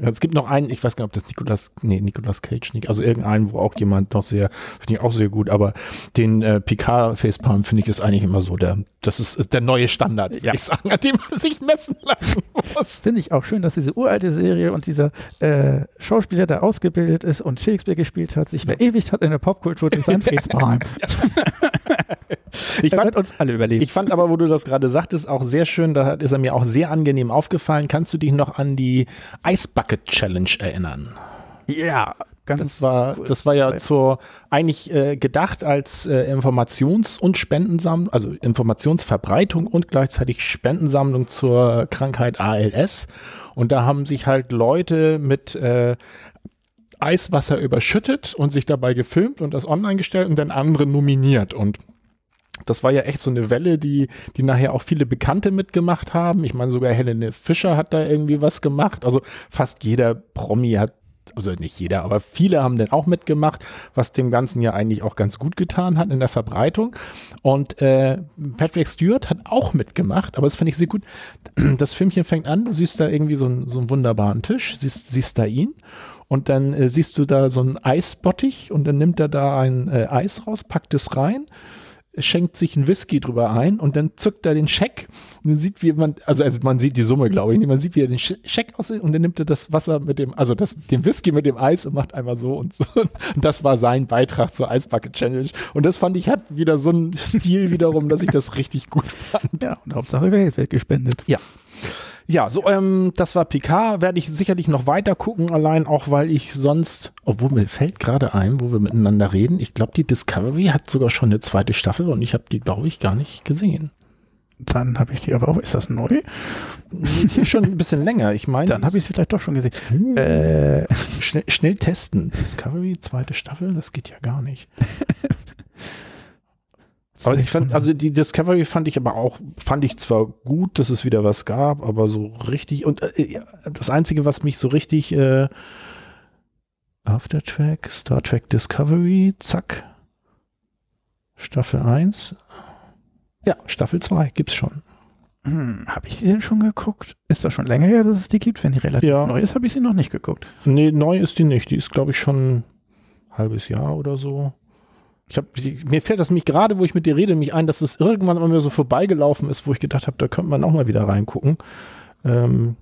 C: ja. es gibt noch einen, ich weiß gar nicht, ob das Nicolas, nee, Nicolas Cage nicht, also irgendeinen, wo auch jemand noch sehr, finde ich auch sehr gut, aber den äh, Picard-Facepalm finde ich ist eigentlich immer so der, das ist, ist der neue Standard,
B: ja. ich sagen, an dem man sich messen lassen muss. Finde ich auch schön, dass diese uralte Serie und dieser äh, Schauspieler, der ausgebildet ist und Shakespeare gespielt hat, sich verewigt hat in der Popkultur durch seinen Facepalm.
C: Ich fand, uns alle überleben. Ich fand aber, wo du das gerade sagtest, auch sehr schön, da ist er mir auch sehr angenehm aufgefallen. Kannst du dich noch an die Ice Bucket Challenge erinnern?
B: Ja,
C: ganz das war, cool. das war ja zur, eigentlich äh, gedacht als äh, Informations- und Spendensammlung, also Informationsverbreitung und gleichzeitig Spendensammlung zur Krankheit ALS. Und da haben sich halt Leute mit äh, Eiswasser überschüttet und sich dabei gefilmt und das online gestellt und dann andere nominiert. Und das war ja echt so eine Welle, die, die nachher auch viele Bekannte mitgemacht haben. Ich meine, sogar Helene Fischer hat da irgendwie was gemacht. Also fast jeder Promi hat, also nicht jeder, aber viele haben dann auch mitgemacht, was dem Ganzen ja eigentlich auch ganz gut getan hat in der Verbreitung. Und äh, Patrick Stewart hat auch mitgemacht, aber das finde ich sehr gut. Das Filmchen fängt an, du siehst da irgendwie so, einen, so einen wunderbaren Tisch, siehst, siehst da ihn und dann äh, siehst du da so einen Eisbottich und dann nimmt er da ein äh, Eis raus, packt es rein schenkt sich einen Whisky drüber ein und dann zückt er den Scheck und man sieht, wie man, also, also man sieht die Summe, glaube ich, man sieht, wie er den Scheck aussieht und dann nimmt er das Wasser mit dem, also das, den Whisky mit dem Eis und macht einmal so und so. Und das war sein Beitrag zur Eisbucket Challenge. Und das fand ich, hat wieder so einen Stil wiederum, dass ich das richtig gut fand.
B: Ja, und Hauptsache Geld wird gespendet.
C: Ja. Ja, so, ähm, das war Picard, werde ich sicherlich noch weiter gucken, allein auch, weil ich sonst, obwohl mir fällt gerade ein, wo wir miteinander reden, ich glaube, die Discovery hat sogar schon eine zweite Staffel und ich habe die, glaube ich, gar nicht gesehen.
B: Dann habe ich die aber auch, ist das neu?
C: schon ein bisschen länger, ich meine.
B: Dann habe ich sie vielleicht doch schon gesehen.
C: Uh, äh, schnell, schnell testen. Discovery, zweite Staffel, das geht ja gar nicht. Aber ich fand, also die Discovery fand ich aber auch, fand ich zwar gut, dass es wieder was gab, aber so richtig, und äh, das Einzige, was mich so richtig äh, Aftertrack, Star Trek Discovery, zack. Staffel 1. Ja, Staffel 2 gibt's schon.
B: Hm, habe ich die denn schon geguckt? Ist das schon länger her, dass es die gibt? Wenn die relativ ja. neu ist, habe ich sie noch nicht geguckt.
C: Nee, neu ist die nicht. Die ist, glaube ich, schon ein halbes Jahr oder so. Ich hab, mir fällt das mich gerade, wo ich mit dir rede, mich ein, dass es irgendwann immer so vorbeigelaufen ist, wo ich gedacht habe, da könnte man auch mal wieder reingucken. Ähm,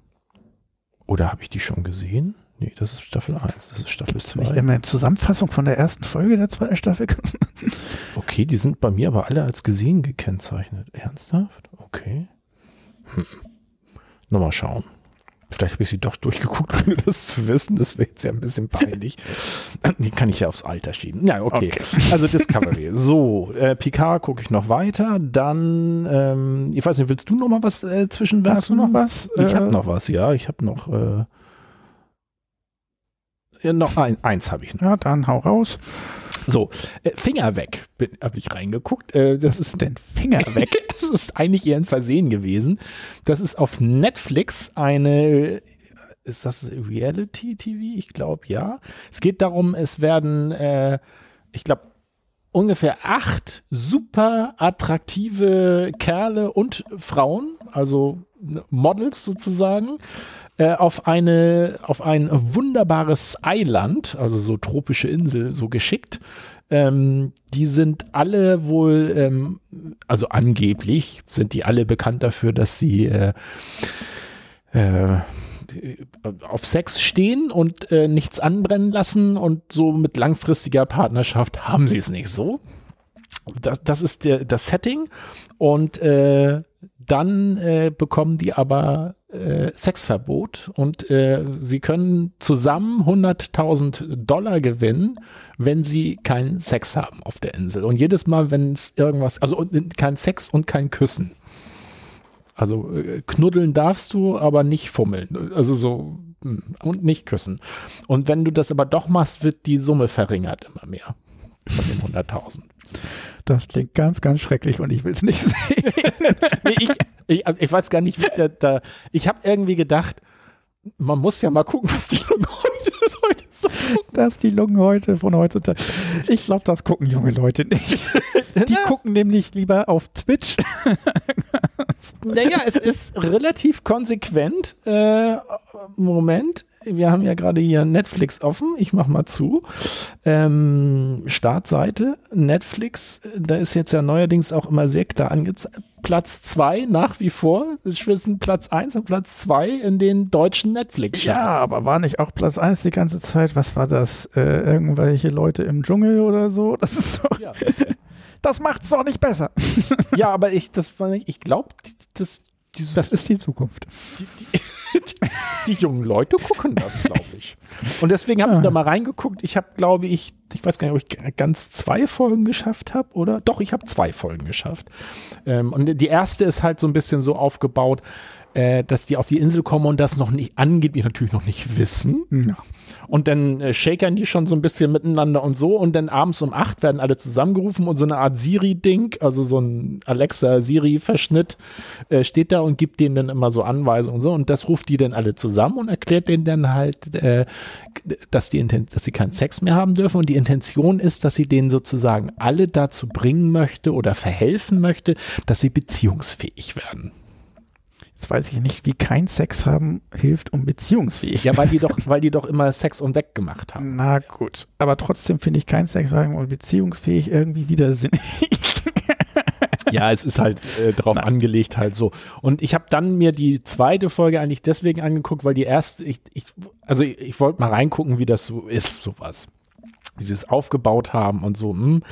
C: oder habe ich die schon gesehen? Nee, das ist Staffel 1, das ist Staffel 2. Ich
B: eine Zusammenfassung von der ersten Folge der zweiten Staffel.
C: okay, die sind bei mir aber alle als gesehen gekennzeichnet. Ernsthaft? Okay. Hm. Nochmal schauen. Vielleicht habe ich sie doch durchgeguckt, ohne das zu wissen. Das wäre jetzt ja ein bisschen peinlich. Die kann ich ja aufs Alter schieben. Ja, okay. okay. Also Discovery. so, äh, Picard gucke ich noch weiter. Dann, ähm, ich weiß nicht, willst du noch mal was äh, zwischenwerfen? Hast
B: du noch was?
C: Ich äh, habe noch was, ja. Ich habe noch, äh, ja, noch ein, eins habe ich noch.
B: Ja, dann hau raus.
C: So, äh, Finger weg, habe ich reingeguckt. Äh, das ist
B: denn Finger weg.
C: das ist eigentlich eher ein Versehen gewesen. Das ist auf Netflix eine ist das Reality TV? Ich glaube ja. Es geht darum, es werden, äh, ich glaube, ungefähr acht super attraktive Kerle und Frauen, also Models sozusagen, äh, auf eine auf ein wunderbares Eiland, also so tropische Insel, so geschickt. Ähm, die sind alle wohl, ähm, also angeblich sind die alle bekannt dafür, dass sie äh, äh, auf Sex stehen und äh, nichts anbrennen lassen und so mit langfristiger Partnerschaft haben sie es nicht so. Das, das ist der, das Setting und äh, dann äh, bekommen die aber äh, Sexverbot und äh, sie können zusammen 100.000 Dollar gewinnen, wenn sie keinen Sex haben auf der Insel. Und jedes Mal, wenn es irgendwas, also kein Sex und kein Küssen. Also äh, knuddeln darfst du, aber nicht fummeln. Also so hm, und nicht küssen. Und wenn du das aber doch machst, wird die Summe verringert immer mehr von den 100.000.
B: Das klingt ganz, ganz schrecklich und ich will es nicht sehen.
C: nee, ich, ich, ich, weiß gar nicht, wie der da. Ich habe irgendwie gedacht, man muss ja mal gucken, was die Lungen heute
B: so Dass die Lungen heute von heutzutage. Ich glaube, das gucken junge Leute nicht. Die ja. gucken nämlich lieber auf Twitch.
C: naja, es ist relativ konsequent. Äh, Moment wir haben ja gerade hier Netflix offen. Ich mache mal zu. Ähm, Startseite, Netflix, da ist jetzt ja neuerdings auch immer sehr klar angezeigt. Platz 2 nach wie vor. Es sind Platz 1 und Platz 2 in den deutschen netflix -Charts.
B: Ja, aber war nicht auch Platz 1 die ganze Zeit? Was war das? Äh, irgendwelche Leute im Dschungel oder so? Das ist doch. Ja. Das macht's doch nicht besser.
C: ja, aber ich, das ich glaube, das,
B: das ist die Zukunft. Die, die
C: die jungen Leute gucken das, glaube ich. Und deswegen habe ich da mal reingeguckt. Ich habe, glaube ich, ich weiß gar nicht, ob ich ganz zwei Folgen geschafft habe oder doch, ich habe zwei Folgen geschafft. Ähm, und die erste ist halt so ein bisschen so aufgebaut, äh, dass die auf die Insel kommen und das noch nicht angeblich natürlich noch nicht wissen. Ja. Und dann äh, shakern die schon so ein bisschen miteinander und so. Und dann abends um acht werden alle zusammengerufen und so eine Art Siri-Ding, also so ein Alexa-Siri-Verschnitt, äh, steht da und gibt denen dann immer so Anweisungen und so. Und das ruft die dann alle zusammen und erklärt denen dann halt, äh, dass, die dass sie keinen Sex mehr haben dürfen. Und die Intention ist, dass sie denen sozusagen alle dazu bringen möchte oder verhelfen möchte, dass sie beziehungsfähig werden.
B: Jetzt weiß ich nicht, wie kein Sex haben hilft, um beziehungsfähig
C: Ja, weil die doch, weil die doch immer Sex und weg gemacht haben.
B: Na gut. Aber trotzdem finde ich kein Sex haben und beziehungsfähig irgendwie widersinnig.
C: Ja, es ist halt äh, drauf Nein. angelegt halt so. Und ich habe dann mir die zweite Folge eigentlich deswegen angeguckt, weil die erste, ich, ich also ich, ich wollte mal reingucken, wie das so ist, sowas. Wie sie es aufgebaut haben und so. Mh. Hm.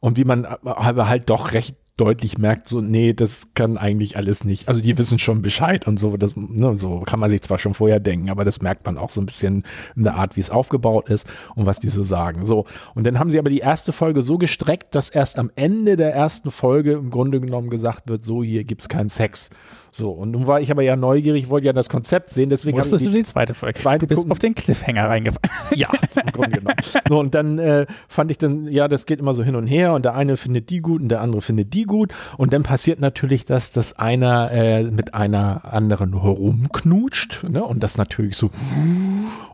C: Und wie man aber halt doch recht deutlich merkt, so, nee, das kann eigentlich alles nicht. Also die wissen schon Bescheid und so, das, ne, so kann man sich zwar schon vorher denken, aber das merkt man auch so ein bisschen in der Art, wie es aufgebaut ist und was die so sagen. So. Und dann haben sie aber die erste Folge so gestreckt, dass erst am Ende der ersten Folge im Grunde genommen gesagt wird, so, hier gibt's keinen Sex. So, und nun war ich aber ja neugierig, wollte ja das Konzept sehen, deswegen
B: habe ich die,
C: du
B: die zweite Folge. Zweite
C: du bist auf den Cliffhanger reingefallen. ja, im Grunde genommen. So, und dann äh, fand ich dann, ja, das geht immer so hin und her und der eine findet die gut und der andere findet die gut und dann passiert natürlich, dass das einer äh, mit einer anderen herumknutscht ne? und das natürlich so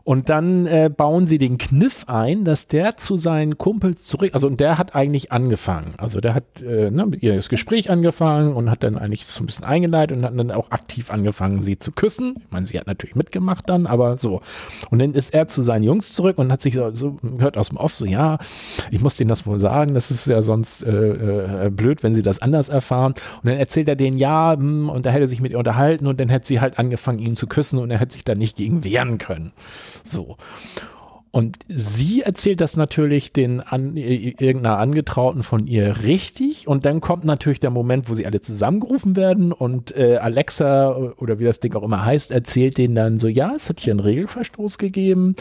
C: und dann äh, bauen sie den Kniff ein, dass der zu seinen Kumpels zurück, also und der hat eigentlich angefangen. Also der hat äh, ne, mit ihr das Gespräch angefangen und hat dann eigentlich so ein bisschen eingeleitet und hat dann auch aktiv angefangen, sie zu küssen. Ich meine, sie hat natürlich mitgemacht dann, aber so. Und dann ist er zu seinen Jungs zurück und hat sich so, so hört aus dem Off so, ja, ich muss denen das wohl sagen, das ist ja sonst äh, äh, blöd, wenn sie das anders erfahren. Und dann erzählt er denen, ja, hm, und da hätte er sich mit ihr unterhalten und dann hätte sie halt angefangen, ihn zu küssen und er hätte sich da nicht gegen wehren können. So. Und sie erzählt das natürlich den an, irgendeiner Angetrauten von ihr richtig. Und dann kommt natürlich der Moment, wo sie alle zusammengerufen werden und äh, Alexa oder wie das Ding auch immer heißt, erzählt denen dann so, ja, es hat hier einen Regelverstoß gegeben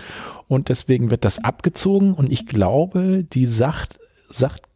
C: und deswegen wird das abgezogen. Und ich glaube, die sagt, sagt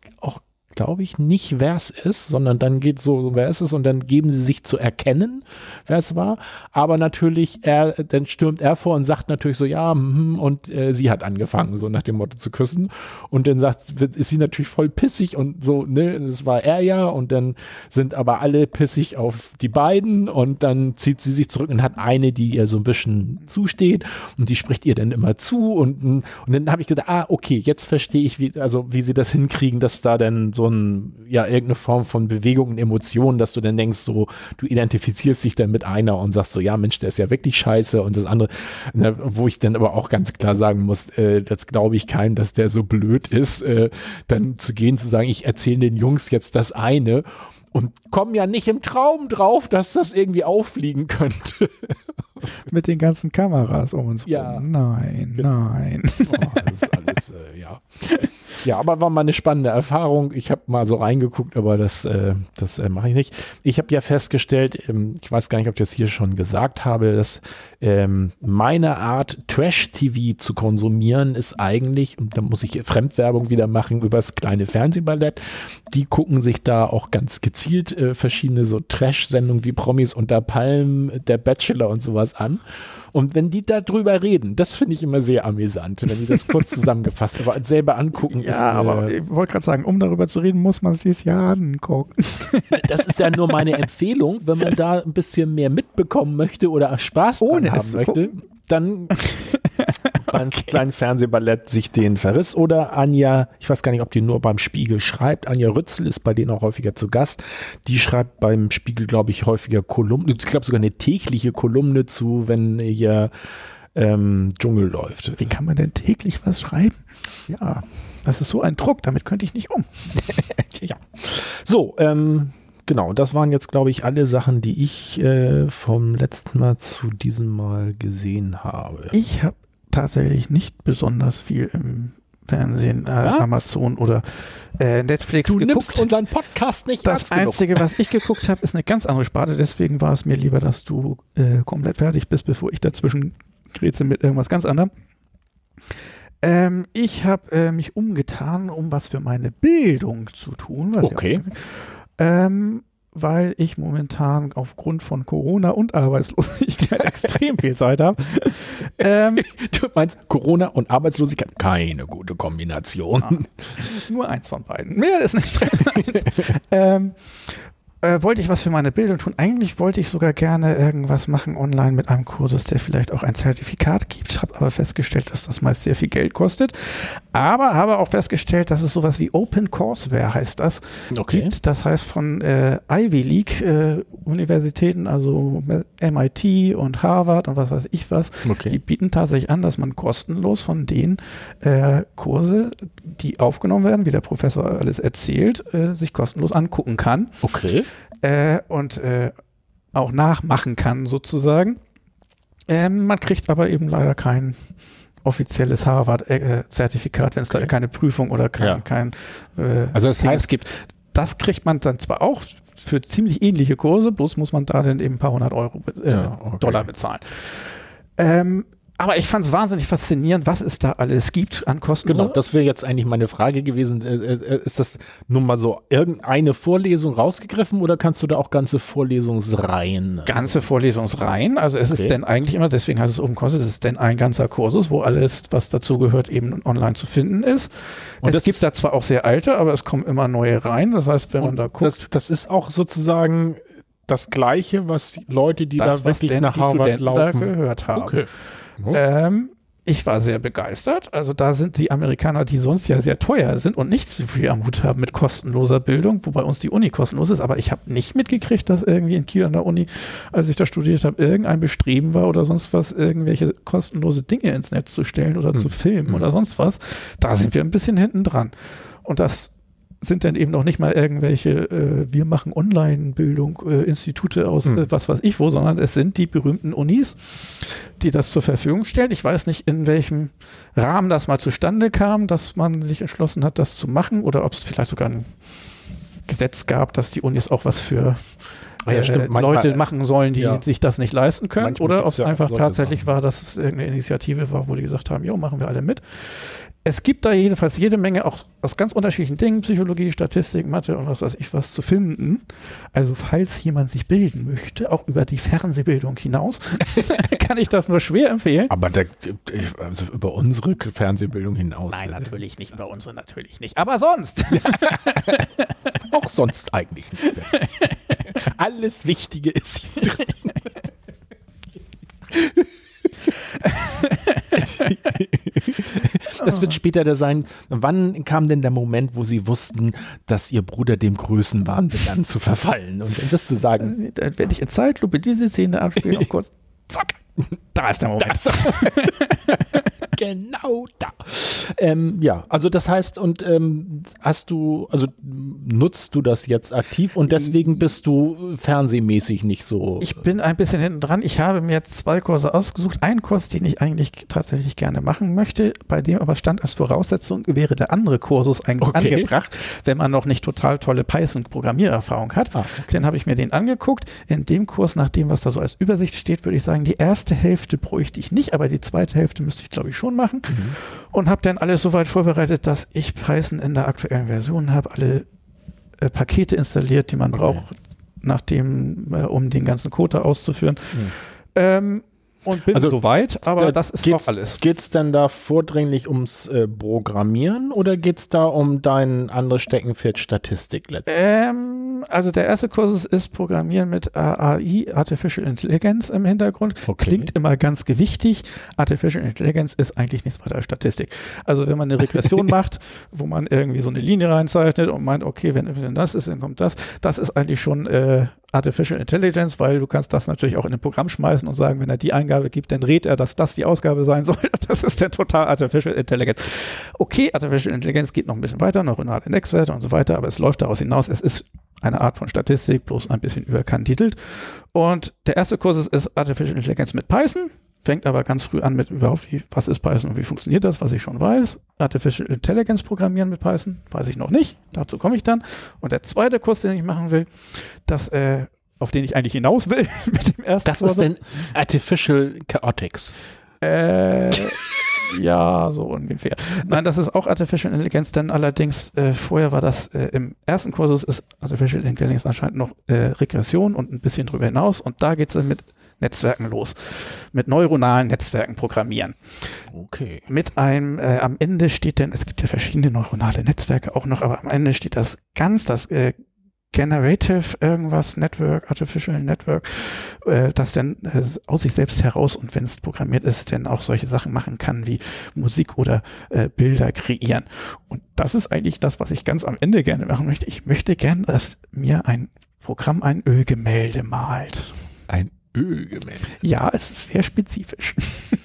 C: glaube ich, nicht, wer es ist, sondern dann geht so, wer es ist und dann geben sie sich zu erkennen, wer es war. Aber natürlich, er, dann stürmt er vor und sagt natürlich so, ja, mm, und äh, sie hat angefangen, so nach dem Motto zu küssen. Und dann sagt, ist sie natürlich voll pissig und so, ne, das war er ja. Und dann sind aber alle pissig auf die beiden und dann zieht sie sich zurück und hat eine, die ihr so ein bisschen zusteht und die spricht ihr dann immer zu und, und dann habe ich gedacht, ah, okay, jetzt verstehe ich, wie, also wie sie das hinkriegen, dass da dann so so ein, ja, irgendeine Form von Bewegung und Emotionen, dass du dann denkst, so, du identifizierst dich dann mit einer und sagst so, ja, Mensch, der ist ja wirklich scheiße und das andere, ne, wo ich dann aber auch ganz klar sagen muss, äh, das glaube ich keinem, dass der so blöd ist, äh, dann zu gehen, zu sagen, ich erzähle den Jungs jetzt das eine und kommen ja nicht im Traum drauf, dass das irgendwie auffliegen könnte.
B: Mit den ganzen Kameras um uns
C: ja.
B: rum. Nein, nein.
C: Oh, das ist alles, äh, ja. Ja, aber war mal eine spannende Erfahrung. Ich habe mal so reingeguckt, aber das, äh, das äh, mache ich nicht. Ich habe ja festgestellt, ähm, ich weiß gar nicht, ob ich das hier schon gesagt habe, dass ähm, meine Art, Trash-TV zu konsumieren, ist eigentlich, und da muss ich Fremdwerbung wieder machen, übers kleine Fernsehballett. Die gucken sich da auch ganz gezielt äh, verschiedene so Trash-Sendungen wie Promis unter Palmen, der Bachelor und sowas an. Und wenn die da drüber reden, das finde ich immer sehr amüsant, wenn die das kurz zusammengefasst, aber selber angucken.
B: Ja, ist, aber ich wollte gerade sagen, um darüber zu reden, muss man sich ja angucken.
C: Das ist ja nur meine Empfehlung, wenn man da ein bisschen mehr mitbekommen möchte oder Spaß Ohne haben möchte. Gucken dann beim okay. kleinen Fernsehballett sich den verriss. Oder Anja, ich weiß gar nicht, ob die nur beim Spiegel schreibt. Anja Rützel ist bei denen auch häufiger zu Gast. Die schreibt beim Spiegel, glaube ich, häufiger Kolumnen. Ich glaube sogar eine tägliche Kolumne zu, wenn hier ähm, Dschungel läuft.
B: Wie kann man denn täglich was schreiben? Ja, das ist so ein Druck, damit könnte ich nicht um.
C: ja. So, ähm, genau, das waren jetzt, glaube ich, alle Sachen, die ich äh, vom letzten Mal zu diesem Mal gesehen habe.
B: Ich habe tatsächlich nicht besonders viel im Fernsehen, äh, Amazon oder äh, Netflix
C: du geguckt. nimmst unseren Podcast nicht
B: Das Einzige, was ich geguckt habe, ist eine ganz andere Sparte. Deswegen war es mir lieber, dass du äh, komplett fertig bist, bevor ich dazwischen grätze mit irgendwas ganz anderem. Ähm, ich habe äh, mich umgetan, um was für meine Bildung zu tun.
C: okay.
B: Ja, ähm, weil ich momentan aufgrund von Corona und Arbeitslosigkeit extrem viel Zeit habe.
C: Ähm, du meinst Corona und Arbeitslosigkeit? Keine gute Kombination.
B: Ja, nur eins von beiden. Mehr ist nicht ähm, äh, wollte ich was für meine Bildung tun. Eigentlich wollte ich sogar gerne irgendwas machen online mit einem Kursus, der vielleicht auch ein Zertifikat gibt. Habe aber festgestellt, dass das meist sehr viel Geld kostet. Aber habe auch festgestellt, dass es sowas wie Open Courseware heißt das
C: Okay.
B: gibt. Das heißt von äh, Ivy League äh, Universitäten, also MIT und Harvard und was weiß ich was. Die
C: Okay.
B: bieten tatsächlich an, dass man kostenlos von den äh, Kurse, die aufgenommen werden, wie der Professor alles erzählt, äh, sich kostenlos angucken kann
C: Okay.
B: Äh, und äh, auch nachmachen kann sozusagen. Ähm, man kriegt aber eben leider kein offizielles Harvard-Zertifikat, wenn es da
C: Okay.
B: keine Prüfung oder kein,
C: Ja.
B: kein äh,
C: Also das heißt-
B: es gibt. Das kriegt man dann zwar auch für ziemlich ähnliche Kurse, bloß muss man da dann eben ein paar hundert Euro, äh,
C: Ja, okay.
B: Dollar bezahlen. Ähm, aber ich fand es wahnsinnig faszinierend, was es da alles gibt an Kosten.
C: Genau, das wäre jetzt eigentlich meine Frage gewesen. Äh, äh, Ist das nun mal so irgendeine Vorlesung rausgegriffen oder kannst du da auch ganze Vorlesungsreihen?
B: ganze Vorlesungsreihen. Also es
C: Okay.
B: ist denn eigentlich immer, deswegen heißt es Open Course, es ist denn ein ganzer Kursus, wo alles, was dazugehört, eben online zu finden ist.
C: Und
B: es
C: das-
B: gibt da zwar auch sehr alte, aber es kommen immer neue rein. Das heißt, wenn man da guckt,
C: das, das ist auch sozusagen das Gleiche, was die Leute, die
B: das,
C: da wirklich nach Harvard laufen.
B: gehört haben.
C: Okay. Oh.
B: Ähm, ich war sehr begeistert. Also da sind die Amerikaner, die sonst ja sehr teuer sind und nicht so viel am Hut haben mit kostenloser Bildung, wobei uns die Uni kostenlos ist. Aber ich habe nicht mitgekriegt, dass irgendwie in Kiel an der Uni, als ich da studiert habe, irgendein Bestreben war oder sonst was, irgendwelche kostenlose Dinge ins Netz zu stellen oder
C: Hm.
B: zu filmen
C: Hm.
B: oder sonst was. Da sind wir ein bisschen hinten dran. Und das sind dann eben noch nicht mal irgendwelche, äh, wir machen Online-Bildung, äh, Institute aus
C: Hm.
B: äh, was weiß ich wo, sondern es sind die berühmten Unis, die das zur Verfügung stellen. Ich weiß nicht, in welchem Rahmen das mal zustande kam, dass man sich entschlossen hat, das zu machen oder ob es vielleicht sogar ein Gesetz gab, dass die Unis auch was für
C: Ah ja,
B: äh.
C: Manchmal-
B: Leute machen sollen, die
C: ja.
B: sich das nicht leisten können.
C: Manchmal
B: oder ob es
C: ja
B: einfach tatsächlich
C: Sachen.
B: war, dass es irgendeine Initiative war, wo die gesagt haben, jo, machen wir alle mit. Es gibt da jedenfalls jede Menge auch aus ganz unterschiedlichen Dingen, Psychologie, Statistik, Mathe und was weiß ich was zu finden. Also falls jemand sich bilden möchte, auch über die Fernsehbildung hinaus, kann ich das nur schwer empfehlen.
C: Aber da, also über unsere Fernsehbildung hinaus.
B: Nein,
C: äh,
B: natürlich nicht, bei unsere natürlich nicht. Aber sonst.
C: Auch sonst eigentlich nicht. mehr. Alles Wichtige ist hier drin. Das wird später da sein. Wann kam denn der Moment, wo Sie wussten, dass Ihr Bruder dem Größenwahn begann zu verfallen? Und dann wirst du sagen,
B: Dann werde ich in Zeitlupe diese Szene abspielen und kurz. Zack. Da ist der Moment.
C: das. genau da. Ähm, ja, also das heißt, und ähm, hast du, also nutzt du das jetzt aktiv und deswegen bist du fernsehmäßig nicht so.
B: Ich bin ein bisschen hinten dran. Ich habe mir jetzt zwei Kurse ausgesucht. Ein Kurs, den ich eigentlich tatsächlich gerne machen möchte, bei dem aber stand als Voraussetzung, wäre der andere Kursus eigentlich
C: Okay.
B: angebracht, wenn man noch nicht total tolle Python-Programmiererfahrung hat.
C: Ah, okay.
B: Dann habe ich mir den angeguckt. In dem Kurs, nach dem, was da so als Übersicht steht, würde ich sagen, die erste Hälfte bräuchte ich nicht, aber die zweite Hälfte müsste ich, glaube ich, schon machen.
C: Mhm.
B: Und habe dann alles soweit vorbereitet, dass ich Python in der aktuellen Version habe, alle äh, Pakete installiert, die man
C: Okay.
B: braucht, nachdem, äh, um den ganzen Code auszuführen.
C: Mhm.
B: Ähm, und bin
C: Also,
B: soweit, aber
C: Da
B: das ist
C: geht's,
B: noch alles.
C: Geht es denn da vordringlich ums äh, Programmieren oder geht es da um dein anderes Steckenpferd Statistik letztendlich?
B: Ähm, also der erste Kurs ist Programmieren mit AI, Artificial Intelligence im Hintergrund.
C: Okay.
B: Klingt immer ganz gewichtig. Artificial Intelligence ist eigentlich nichts weiter als Statistik. Also wenn man eine Regression macht, wo man irgendwie so eine Linie reinzeichnet und meint, okay, wenn, wenn das ist, dann kommt das. Das ist eigentlich schon äh, Artificial Intelligence, weil du kannst das natürlich auch in ein Programm schmeißen und sagen, wenn er die Eingabe gibt, dann rät er, dass das die Ausgabe sein soll. Das ist dann total Artificial Intelligence. Okay, Artificial Intelligence geht noch ein bisschen weiter, neuronale Netzwerke und so weiter, aber es läuft daraus hinaus. Es ist eine Art von Statistik, bloß ein bisschen überkandidelt. Und der erste Kurs ist, ist Artificial Intelligence mit Python, fängt aber ganz früh an mit überhaupt, wie, was ist Python und wie funktioniert das, was ich schon weiß. Artificial Intelligence programmieren mit Python, weiß ich noch nicht. Dazu komme ich dann. Und der zweite Kurs, den ich machen will, das, äh, auf den ich eigentlich hinaus will mit dem ersten
C: Das
B: Kurs.
C: ist denn Artificial Chaotix.
B: Äh, ja, so ungefähr. Nein, das ist auch Artificial Intelligence, denn allerdings äh, vorher war das äh, im ersten Kursus ist Artificial Intelligence anscheinend noch äh, Regression und ein bisschen drüber hinaus und da geht es dann mit Netzwerken los. Mit neuronalen Netzwerken programmieren.
C: Okay.
B: Mit einem, äh, am Ende steht denn, es gibt ja verschiedene neuronale Netzwerke auch noch, aber am Ende steht das ganz, das äh, Generative irgendwas Network, Artificial Network, äh, das dann äh, aus sich selbst heraus und wenn es programmiert ist, dann auch solche Sachen machen kann wie Musik oder äh, Bilder kreieren. Und das ist eigentlich das, was ich ganz am Ende gerne machen möchte. Ich möchte gerne, dass mir ein Programm ein Ölgemälde malt.
C: Ein Ölgemälde.
B: Ja, es ist sehr spezifisch.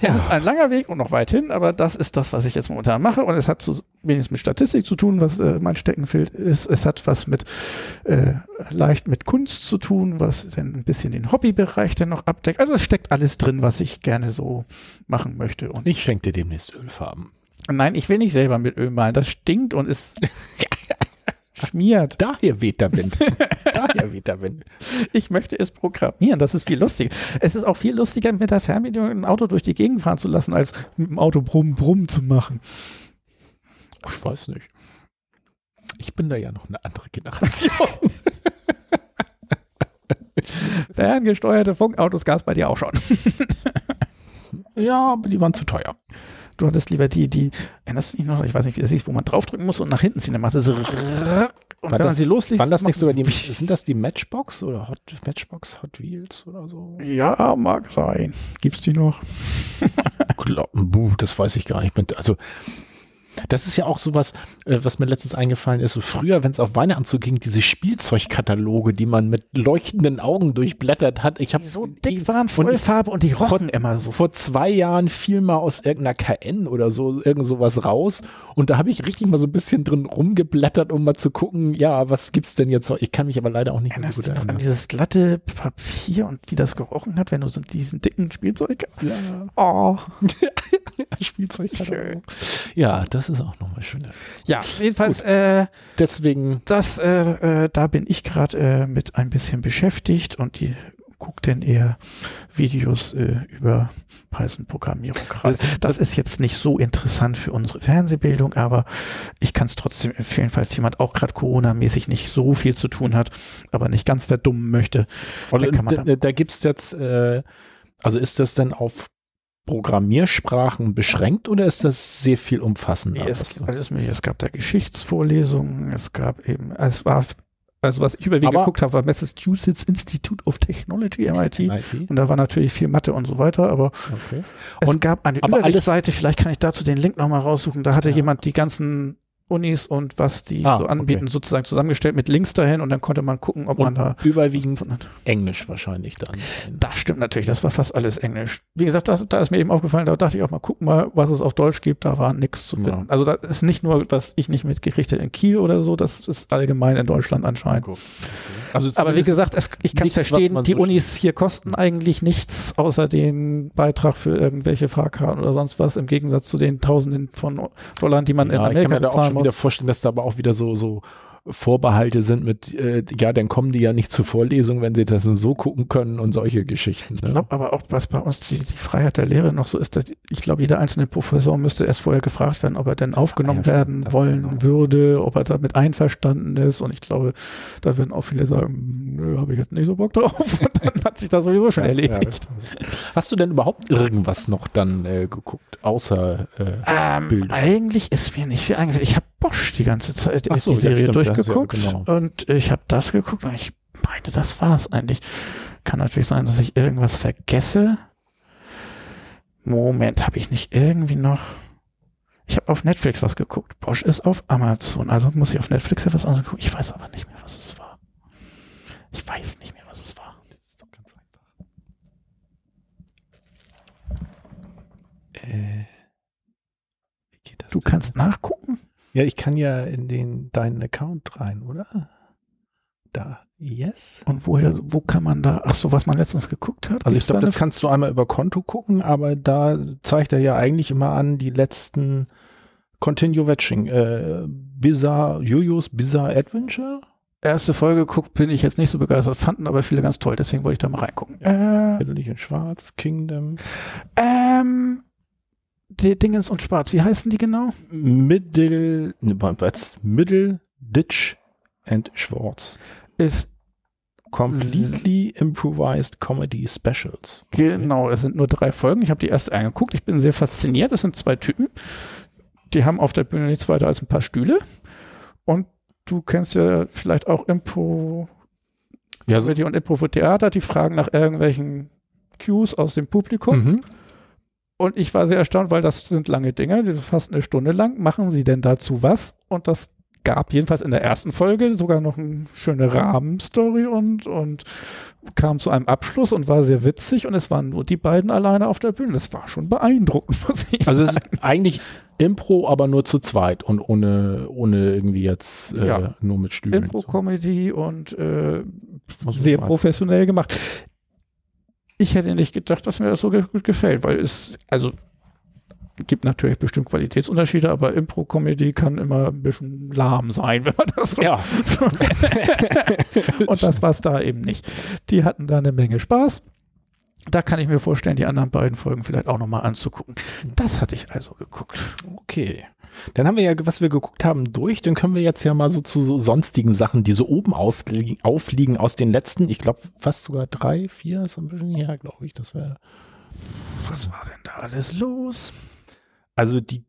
B: Ja. Es ist ein langer Weg und noch weit hin, aber das ist das, was ich jetzt momentan mache. Und es hat zu, wenigstens mit Statistik zu tun, was äh, mein Steckenfeld ist. Es hat was mit äh, leicht mit Kunst zu tun, was dann ein bisschen den Hobbybereich dann noch abdeckt. Also es steckt alles drin, was ich gerne so machen möchte. Und
C: ich schenke dir demnächst Ölfarben.
B: Nein, ich will nicht selber mit Öl malen. Das stinkt und ist schmiert.
C: Daher weht der Wind. Daher weht der Wind.
B: Ich möchte es programmieren. Das ist viel lustiger. Es ist auch viel lustiger, mit der Fernbedienung ein Auto durch die Gegend fahren zu lassen, als mit dem Auto brumm, brumm zu machen.
C: Ich weiß nicht. Ich bin da ja noch eine andere Generation.
B: Ferngesteuerte Funkautos gab es bei dir auch schon.
C: ja, aber die waren zu teuer.
B: Du hattest lieber die, die, erinnerst du dich noch, ich weiß nicht, wie das hieß, wo man draufdrücken muss und nach hinten ziehen, dann macht es und
C: war
B: wenn
C: das,
B: man sie loslegt,
C: Waren das nicht sogar die, sind das die Matchbox oder Hot, Matchbox Hot Wheels oder so?
B: es- Ja, mag sein. Gibt's die noch?
C: Kloppen, buh, das weiß ich gar nicht. Also, das ist ja auch sowas, äh, was mir letztens eingefallen ist. So früher, wenn es auf Weihnachten zuging, diese Spielzeugkataloge, die man mit leuchtenden Augen durchblättert hat. Ich habe
B: Die so dick waren, Vollfarbe und die rochen immer so.
C: vor zwei Jahren fiel mal aus irgendeiner KN oder so irgend sowas raus und da habe ich richtig mal so ein bisschen drin rumgeblättert, um mal zu gucken, ja, was gibt's denn jetzt? Ich kann mich aber leider auch nicht mehr so
B: Erinnerst
C: gut
B: noch an
C: erinnern.
B: dieses glatte Papier und wie das gerochen hat, wenn du so diesen dicken Spielzeug
C: Ja,
B: Oh.
C: Spielzeugkatalog. Ja, das ist auch nochmal schöner.
B: Ja, jedenfalls, äh,
C: Deswegen,
B: das, äh, äh, da bin ich gerade äh, mit ein bisschen beschäftigt und die guckt denn eher Videos äh, über Python-Programmierung gerade. Das ist jetzt nicht so interessant für unsere Fernsehbildung, aber ich kann es trotzdem empfehlen, falls jemand auch gerade Corona-mäßig nicht so viel zu tun hat, aber nicht ganz verdummen möchte. Man
C: da,
B: dann-
C: da gibt's jetzt, äh, also ist das denn auf Programmiersprachen beschränkt oder ist das sehr viel umfassender?
B: Nee, es, alles mögliche. es gab da Geschichtsvorlesungen, es gab eben, es war, also was ich überwiegend geguckt habe, war Massachusetts Institute of Technology, MIT.
C: MIT?
B: Und da war natürlich viel Mathe und so weiter, aber
C: Okay.
B: es
C: Und-
B: gab eine Übersichtsseite, vielleicht kann ich dazu den Link nochmal raussuchen, da hatte
C: Ja.
B: jemand die ganzen Unis und was die
C: Ah,
B: so anbieten,
C: okay.
B: sozusagen zusammengestellt mit Links dahin und dann konnte man gucken, ob man
C: Und
B: da
C: überwiegend. Englisch wahrscheinlich dann.
B: Das stimmt natürlich, das war fast alles Englisch. Wie gesagt, das, da ist mir eben aufgefallen, da dachte ich auch mal, guck mal, was es auf Deutsch gibt, da war nichts zu
C: Ja.
B: finden. Also das ist nicht nur, was ich nicht mitgerichtet in Kiel oder so, das ist allgemein in Deutschland anscheinend.
C: Also
B: Aber wie gesagt, es, ich kann es verstehen,
C: man
B: die
C: so
B: Unis hier kosten eigentlich nichts, außer den Beitrag für irgendwelche Fahrkarten oder sonst was, im Gegensatz zu den Tausenden von Dollar, die man in
C: ja, kann
B: Amerika
C: mir
B: bezahlen
C: schon wieder vorstellen, dass da aber auch wieder so, so Vorbehalte sind mit, äh, ja, dann kommen die ja nicht zur Vorlesung, wenn sie das so gucken können und solche Geschichten.
B: Ich
C: Ne?
B: glaube aber auch, was bei uns die, die Freiheit der Lehre noch so ist, dass ich glaube, jeder einzelne Professor müsste erst vorher gefragt werden, ob er denn aufgenommen
C: Ah, ja,
B: werden wollen
C: genau.
B: würde, ob er damit einverstanden ist. Und ich glaube, da werden auch viele sagen, nö, habe ich jetzt nicht so Bock drauf. Und dann hat sich das sowieso schon erledigt.
C: Hast du denn überhaupt irgendwas noch dann äh, geguckt, außer äh,
B: Ähm,
C: Bildung?
B: eigentlich ist mir nicht viel eingefallen. Ich habe Bosch die ganze Zeit
C: so,
B: die Serie
C: stimmt, ist ja
B: durchgeguckt
C: genau.
B: und ich habe das geguckt und ich meine, das war's eigentlich. Kann natürlich sein, dass ich irgendwas vergesse. Moment, habe ich nicht irgendwie noch? Ich habe auf Netflix was geguckt. Bosch ist auf Amazon, also muss ich auf Netflix etwas anderes gucken. Ich weiß aber nicht mehr, was es war. Ich weiß nicht mehr, was es war.
C: Äh,
B: Du kannst nachgucken?
C: Ja, ich kann ja in den deinen Account rein, oder? Da. Yes.
B: Und woher, wo kann man da, ach so, was man letztens geguckt hat?
C: Also ich
B: da
C: glaube,
B: eine
C: das kannst du einmal über Konto gucken, aber da zeigt er ja eigentlich immer an die letzten Continue Watching. Äh, Bizarre, Jojo's Bizarre Adventure.
B: erste Folge geguckt, bin ich jetzt nicht so begeistert, fanden aber viele ganz toll, deswegen wollte ich da mal reingucken. Äh,
C: Fiddelig in Schwarz, Kingdom.
B: ähm, die Dingens und Schwarz, wie heißen die genau?
C: Middle, ne? Middle, Ditch and Schwarz.
B: Ist
C: Completely improvised comedy specials.
B: genau, es sind nur drei Folgen. Ich habe die erste angeguckt. Ich bin sehr fasziniert. Es sind zwei Typen. Die haben auf der Bühne nichts weiter als ein paar Stühle und du kennst ja vielleicht auch Impro
C: Ja, so,
B: und Impro für Theater, die fragen nach irgendwelchen Cues aus dem Publikum.
C: mhm.
B: Und ich war sehr erstaunt, weil das sind lange Dinger, die sind fast eine Stunde lang. Machen sie denn dazu was? Und das gab jedenfalls in der ersten Folge sogar noch eine schöne Rahmenstory und, und kam zu einem Abschluss und war sehr witzig. Und es waren nur die beiden alleine auf der Bühne. Das war schon beeindruckend, muss ich
C: Also es
B: sagen.
C: ist eigentlich Impro, aber nur zu zweit und ohne, ohne irgendwie jetzt äh,
B: Ja.
C: nur mit Stühlen.
B: Impro-Comedy und äh, sehr professionell gemacht. Ich hätte nicht gedacht, dass mir das so gut gefällt, weil es, also gibt natürlich bestimmt Qualitätsunterschiede, aber Impro-Comedy kann immer ein bisschen lahm sein, wenn man das so
C: Ja.
B: so Und das war es da eben nicht. Die hatten da eine Menge Spaß. Da kann ich mir vorstellen, die anderen beiden Folgen vielleicht auch nochmal anzugucken. Das hatte ich also geguckt.
C: Okay. Dann haben wir ja, was wir geguckt haben, durch. Dann können wir jetzt ja mal so zu so sonstigen Sachen, die so oben aufliegen, aufliegen aus den letzten, ich glaube, fast sogar drei, vier, ist ein bisschen her, glaube ich. Das wäre.
B: Was war denn da alles los?
C: Also die,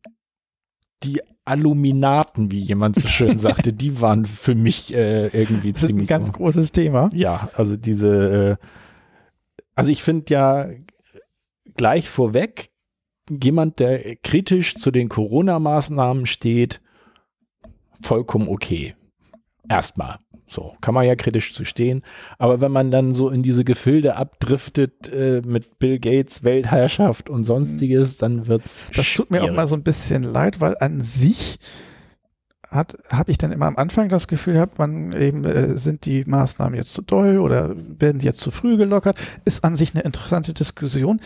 C: die Aluminaten, wie jemand so schön sagte, die waren für mich äh, irgendwie
B: Das ist ein
C: ziemlich.
B: ganz großes Thema.
C: Ja, also diese, äh, also ich finde ja gleich vorweg, jemand, der kritisch zu den Corona-Maßnahmen steht, vollkommen okay. Erstmal. So, kann man ja kritisch zu stehen. Aber wenn man dann so in diese Gefilde abdriftet äh, mit Bill Gates, Weltherrschaft und sonstiges, dann wird's
B: Das tut mir auch
C: schwierig.
B: mal so ein bisschen leid, weil an sich habe ich dann immer am Anfang das Gefühl gehabt, man eben äh, sind die Maßnahmen jetzt zu doll oder werden die jetzt zu früh gelockert, ist an sich eine interessante Diskussion,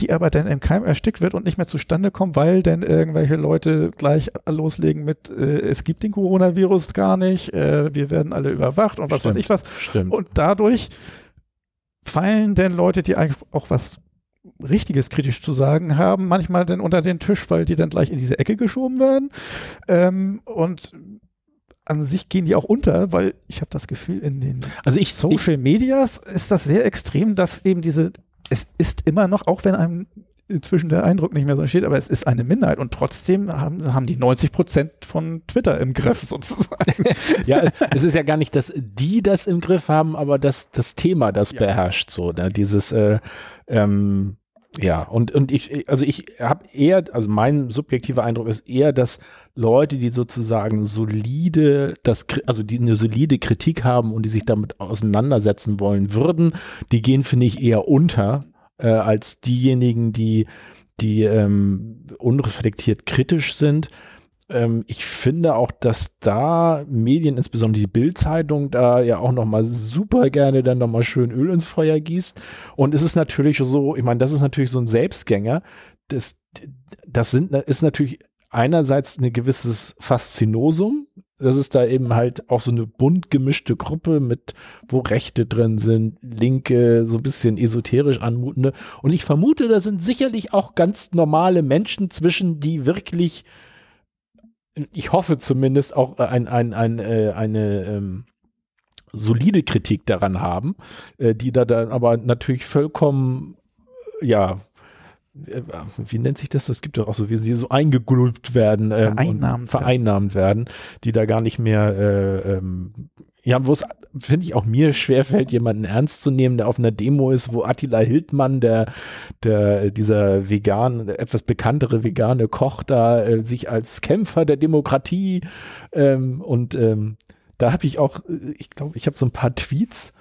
B: die aber dann im Keim erstickt wird und nicht mehr zustande kommt, weil dann irgendwelche Leute gleich loslegen mit, äh, es gibt den Coronavirus gar nicht, äh, wir werden alle überwacht und was weiß
C: Stimmt.
B: ich was.
C: Stimmt.
B: Und dadurch fallen denn Leute, die eigentlich auch was Richtiges kritisch zu sagen haben, manchmal dann unter den Tisch, weil die dann gleich in diese Ecke geschoben werden. Ähm, und an sich gehen die auch unter, weil ich habe das Gefühl, in den
C: also ich, ich
B: Social Medias ist das sehr extrem, dass eben diese, es ist immer noch, auch wenn einem inzwischen der Eindruck nicht mehr so entsteht, aber es ist eine Minderheit und trotzdem haben, haben die 90 Prozent von Twitter im Griff sozusagen.
C: Ja, es ist ja gar nicht, dass die das im Griff haben, aber dass das Thema das
B: Ja.
C: beherrscht, so, ne? dieses, äh, ähm, ja, und, und ich, also ich habe eher, also mein subjektiver Eindruck ist eher, dass Leute, die sozusagen solide, das, also die eine solide Kritik haben und die sich damit auseinandersetzen wollen würden, die gehen, finde ich, eher unter, äh, als diejenigen, die, die ähm, unreflektiert kritisch sind. Ähm, ich finde auch, dass da Medien, insbesondere die Bild-Zeitung, da ja auch noch mal super gerne dann noch mal schön Öl ins Feuer gießt. Und es ist natürlich so, ich meine, das ist natürlich so ein Selbstgänger. Das, das sind, ist natürlich einerseits ein gewisses Faszinosum. Das ist da eben halt auch so eine bunt gemischte Gruppe mit, wo Rechte drin sind, Linke, so ein bisschen esoterisch anmutende. Und ich vermute, da sind sicherlich auch ganz normale Menschen zwischen, die wirklich ich hoffe zumindest auch ein, ein, ein, äh, eine ähm, solide Kritik daran haben, äh, die da dann aber natürlich vollkommen, ja, wie nennt sich das? Es gibt doch auch so, wie sie so eingegulpt werden, ähm,
B: Vereinnahmt
C: vereinnahmt werden, die da gar nicht mehr, äh, ähm, ja, wo es, finde ich, auch mir schwerfällt, jemanden ernst zu nehmen, der auf einer Demo ist, wo Attila Hildmann, der, der, dieser vegan, etwas bekanntere vegane Koch da, äh, sich als Kämpfer der Demokratie ähm, und ähm, da habe ich auch, äh, ich glaube, ich habe so ein paar Tweets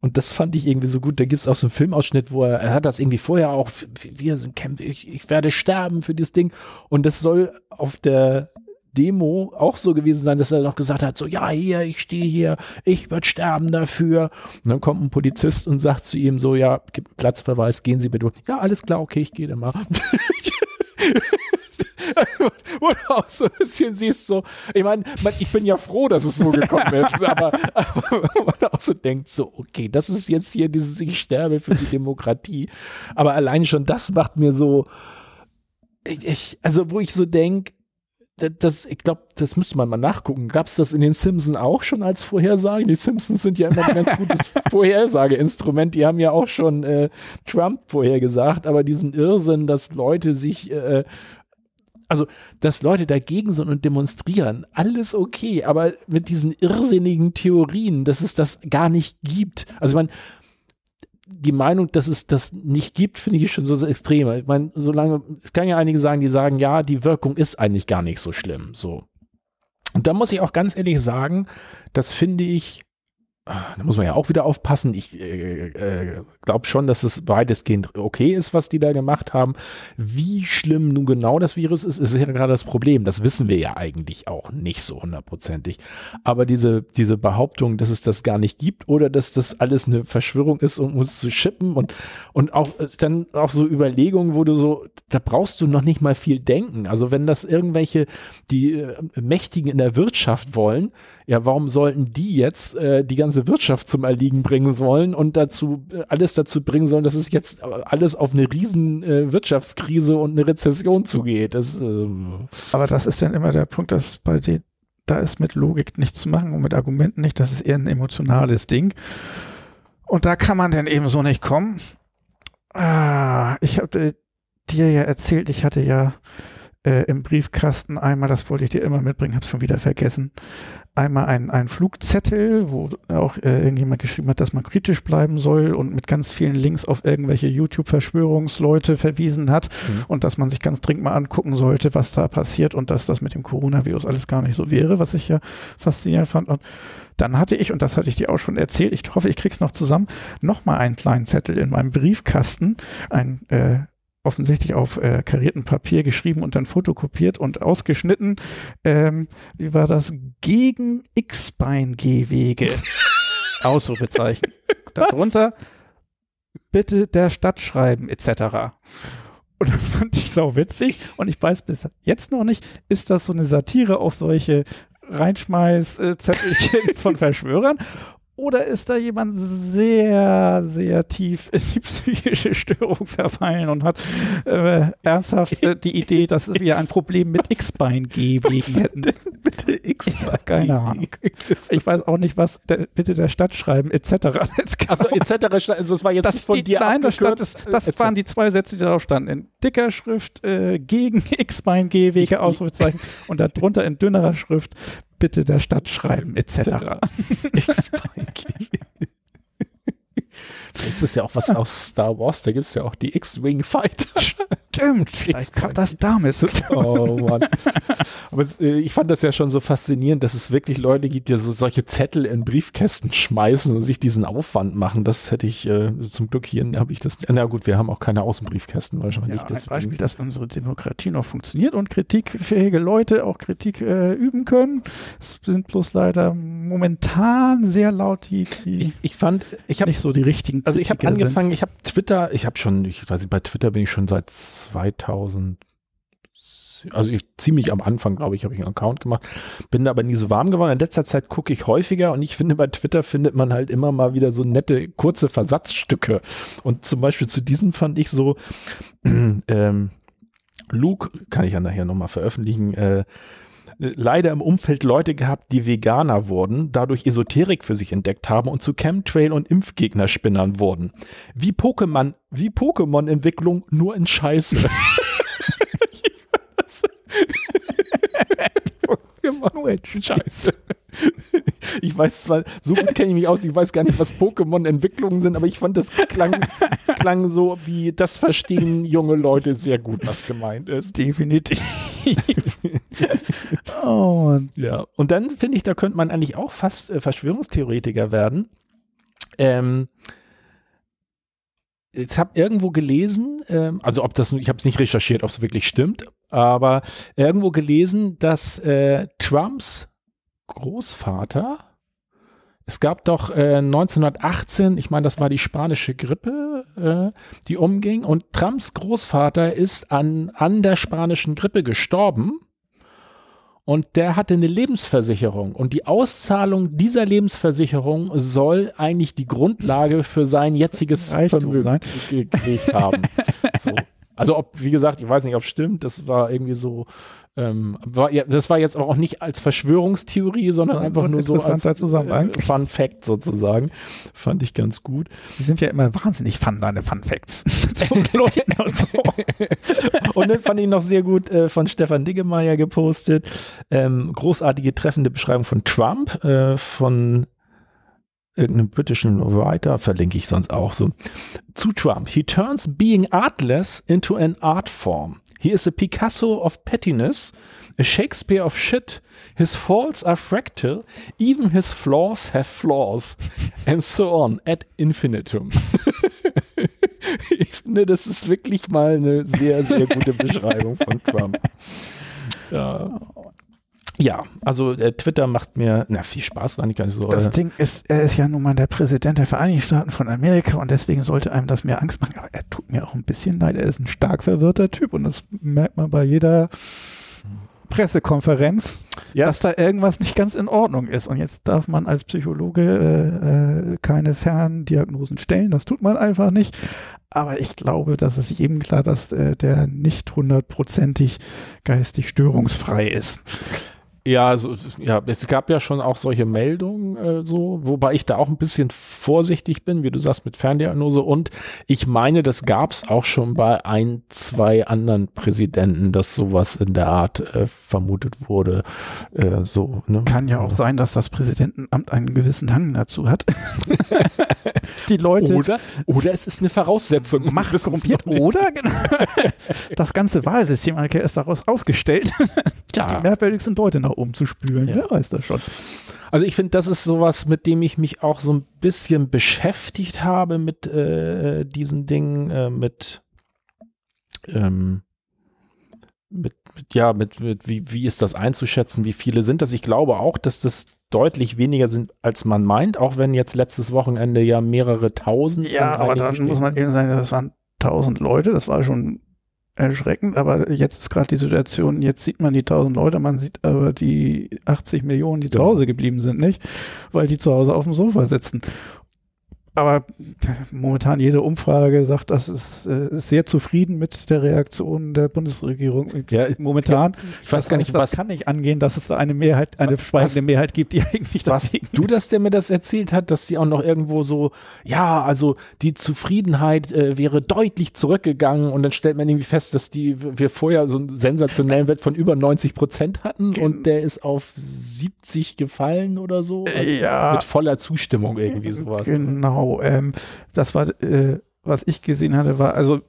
C: und das fand ich irgendwie so gut. Da gibt es auch so einen Filmausschnitt, wo er, er hat das irgendwie vorher auch, wir sind Kämpfer, ich, ich werde sterben für dieses Ding. Und das soll auf der Demo auch so gewesen sein, dass er noch gesagt hat, so, ja, hier, ich stehe hier, ich werde sterben dafür. Und dann kommt ein Polizist und sagt zu ihm so, ja, Platzverweis, gehen Sie bitte. Ja, alles klar, okay, ich gehe dann mal. Wo du auch so ein bisschen siehst, so, ich meine, ich bin ja froh, dass es so gekommen ist, aber, aber man auch so denkt, so, okay, das ist jetzt hier dieses, ich sterbe für die Demokratie. Aber allein schon das macht mir so, ich, ich, also wo ich so denke, das, ich glaube, das müsste man mal nachgucken. Gab es das in den Simpsons auch schon als Vorhersage? Die Simpsons sind ja immer ein ganz gutes Vorhersageinstrument. Die haben ja auch schon äh, Trump vorhergesagt, aber diesen Irrsinn, dass Leute sich äh, Also, dass Leute dagegen sind und demonstrieren, alles okay, aber mit diesen irrsinnigen Theorien, dass es das gar nicht gibt. Also, man, die Meinung, dass es das nicht gibt, finde ich schon so extrem. Ich meine, solange, es kann ja einige sagen, die sagen, ja, die Wirkung ist eigentlich gar nicht so schlimm, so. Und da muss ich auch ganz ehrlich sagen, das finde ich da muss man ja auch wieder aufpassen. Ich äh, äh, glaube schon, dass es weitestgehend okay ist, was die da gemacht haben. Wie schlimm nun genau das Virus ist, ist ja gerade das Problem. Das wissen wir ja eigentlich auch nicht so hundertprozentig. Aber diese, diese Behauptung, dass es das gar nicht gibt oder dass das alles eine Verschwörung ist, um uns zu schippen und, und auch äh, dann auch so Überlegungen, wo du so, da brauchst du noch nicht mal viel denken. Also wenn das irgendwelche, die äh, Mächtigen in der Wirtschaft wollen, ja, warum sollten die jetzt äh, die ganze Wirtschaft zum Erliegen bringen sollen und dazu äh, alles dazu bringen sollen, dass es jetzt alles auf eine riesen äh, Wirtschaftskrise und eine Rezession zugeht? Das, äh,
B: Aber das ist dann immer der Punkt, dass bei den, da ist mit Logik nichts zu machen und mit Argumenten nicht, das ist eher ein emotionales Ding. Und da kann man dann eben so nicht kommen. Ah, ich habe dir ja erzählt, ich hatte ja äh, im Briefkasten einmal, das wollte ich dir immer mitbringen, habe es schon wieder vergessen, einmal ein, ein Flugzettel, wo auch äh, irgendjemand geschrieben hat, dass man kritisch bleiben soll und mit ganz vielen Links auf irgendwelche YouTube-Verschwörungsleute verwiesen hat mhm. und dass man sich ganz dringend mal angucken sollte, was da passiert und dass das mit dem Coronavirus alles gar nicht so wäre, was ich ja faszinierend fand. Und dann hatte ich, und das hatte ich dir auch schon erzählt, ich hoffe, ich krieg's noch zusammen, nochmal einen kleinen Zettel in meinem Briefkasten, ein äh, offensichtlich auf äh, kariertem Papier geschrieben und dann fotokopiert und ausgeschnitten. Ähm, wie war das? Gegen X-Bein-Gehwege. Ausrufezeichen. Darunter bitte der Stadt schreiben, etc. Und das fand ich sau witzig. Und ich weiß bis jetzt noch nicht, ist das so eine Satire auf solche Reinschmeiß-Zettelchen von Verschwörern oder ist da jemand sehr, sehr tief in die psychische Störung verfallen und hat äh, ernsthaft äh, die Idee, dass wir ein Problem mit X-Bein-Gehwegen hätten? Bitte X-Bein. Keine Ahnung. Ich weiß auch nicht, was der, bitte der Stadt schreiben, etc.
C: Also etc. Also das war jetzt
B: das von dir Nein, das, stand, das, das waren die zwei Sätze, die darauf standen. In dicker Schrift äh, gegen X-Bein-Gehwege, Ausrufezeichen und darunter in dünnerer Schrift bitte der Stadt schreiben, etc.
C: Das ist ja auch was aus Star Wars, da gibt es ja auch die X-Wing Fighter.
B: Stimmt, vielleicht hat das damit zu tun. Oh Mann.
C: Aber äh, ich fand das ja schon so faszinierend, dass es wirklich Leute gibt, die so solche Zettel in Briefkästen schmeißen und sich diesen Aufwand machen. Das hätte ich äh, zum Glück hier, habe ich das. Na gut, wir haben auch keine Außenbriefkästen wahrscheinlich. Ja,
B: ein Beispiel, dass unsere Demokratie noch funktioniert und kritikfähige Leute auch Kritik äh, üben können. Es sind bloß leider momentan sehr laut die,
C: die ich, ich fand, ich habe nicht so die richtigen.
B: Also ich habe angefangen, sind. ich habe Twitter, ich habe schon, ich weiß nicht, bei Twitter bin ich schon seit 2000 also ich ziemlich am Anfang, glaube ich, habe ich einen Account gemacht, bin aber nie so warm geworden. In letzter Zeit gucke ich häufiger und ich finde, bei Twitter findet man halt immer mal wieder so nette, kurze Versatzstücke. Und zum Beispiel zu diesem fand ich so, ähm, Luke, kann ich ja nachher nochmal veröffentlichen, äh, leider im Umfeld Leute gehabt, die Veganer wurden, dadurch Esoterik für sich entdeckt haben und zu Chemtrail und Impfgegnerspinnern wurden. Wie Pokémon, wie Pokémon-Entwicklung nur in Scheiße.
C: Pokémon nur Scheiße. Ich weiß zwar, so gut kenne ich mich aus, ich weiß gar nicht, was Pokémon-Entwicklungen sind, aber ich fand, das klang, klang so wie, das verstehen junge Leute sehr gut, was gemeint ist.
B: Definitiv.
C: Oh. Ja, und dann finde ich, da könnte man eigentlich auch fast äh, Verschwörungstheoretiker werden. Ähm, ich habe irgendwo gelesen, ähm, also ob das, ich habe es nicht recherchiert, ob es wirklich stimmt, aber irgendwo gelesen, dass äh, Trumps Großvater, es gab doch äh, 1918, ich meine, das war die spanische Grippe, äh, die umging, und Trumps Großvater ist an, an der spanischen Grippe gestorben und der hatte eine Lebensversicherung und die Auszahlung dieser Lebensversicherung soll eigentlich die Grundlage für sein jetziges Reichtum Vermögen
B: sein.
C: gekriegt haben. So. Also ob, wie gesagt, ich weiß nicht, ob es stimmt, das war irgendwie so, ähm, war, ja, das war jetzt auch nicht als Verschwörungstheorie, sondern
B: Ja,
C: einfach
B: ein
C: nur so als
B: Zusammenhang.
C: äh, Fun Fact sozusagen. Fand ich ganz gut.
B: Sie sind ja immer wahnsinnig fun, deine Fun Facts. Und so.
C: Und dann fand ich noch sehr gut äh, von Stefan Diggemeier gepostet. Ähm, großartige treffende Beschreibung von Trump, äh, von irgendeinem britischen Writer, verlinke ich sonst auch so. Zu Trump. He turns being artless into an art form. He is a Picasso of pettiness, a Shakespeare of shit. His faults are fractal, even his flaws have flaws. And so on, ad infinitum. ich finde, das ist wirklich mal eine sehr, sehr gute Beschreibung von Trump. Ja. Ja, also äh, Twitter macht mir, na, viel Spaß, war nicht gar nicht so.
B: Das
C: äh,
B: Ding ist, er ist ja nun mal der Präsident der Vereinigten Staaten von Amerika und deswegen sollte einem das mehr Angst machen. Aber er tut mir auch ein bisschen leid. Er ist ein stark verwirrter Typ und das merkt man bei jeder Pressekonferenz,
C: ja,
B: dass da irgendwas nicht ganz in Ordnung ist. Und jetzt darf man als Psychologe äh, äh, keine Ferndiagnosen stellen. Das tut man einfach nicht. Aber ich glaube, dass es jedem klar, dass äh, der nicht hundertprozentig geistig störungsfrei ist.
C: Ja, also, ja, es gab ja schon auch solche Meldungen, äh, so, wobei ich da auch ein bisschen vorsichtig bin, wie du sagst, mit Ferndiagnose. Und ich meine, das gab es auch schon bei ein, zwei anderen Präsidenten, dass sowas in der Art äh, vermutet wurde. Äh, so, ne?
B: Kann ja auch sein, dass das Präsidentenamt einen gewissen Hang dazu hat. Die Leute
C: Oder, oder es ist eine Voraussetzung.
B: macht korrumpiert. Oder genau. das ganze Wahlsystem ist daraus aufgestellt, die
C: Ja.
B: merkwürdigsten Leute nach oben zu spülen.
C: Ja.
B: Wer weiß das schon.
C: Also ich finde, das ist sowas, mit dem ich mich auch so ein bisschen beschäftigt habe mit äh, diesen Dingen, äh, mit, ähm, mit, mit, ja, mit, mit wie, wie ist das einzuschätzen, wie viele sind das? Ich glaube auch, dass das deutlich weniger sind, als man meint, auch wenn jetzt letztes Wochenende ja mehrere tausend.
B: Ja, aber dann muss man eben sagen, das waren tausend Leute, das war schon erschreckend, aber jetzt ist gerade die Situation, jetzt sieht man die tausend Leute, man sieht aber die 80 Millionen, die zu
C: Ja.
B: Hause geblieben sind, nicht? Weil die zu Hause auf dem Sofa sitzen. Aber momentan jede Umfrage sagt, das ist, äh, ist sehr zufrieden mit der Reaktion der Bundesregierung.
C: Ja,
B: momentan.
C: Ich weiß
B: Das
C: gar
B: heißt,
C: nicht,
B: das
C: was,
B: kann nicht angehen, dass es da eine Mehrheit, eine schweigende Mehrheit gibt, die eigentlich
C: Was du das, der mir das erzählt hat, dass sie auch noch irgendwo so, ja, also die Zufriedenheit äh, wäre deutlich zurückgegangen und dann stellt man irgendwie fest, dass die wir vorher so einen sensationellen Wert von über 90 Prozent hatten und der ist auf 70 gefallen oder so.
B: Ja.
C: Mit voller Zustimmung irgendwie sowas.
B: Genau. Ähm, das war, äh, was ich gesehen hatte, war, also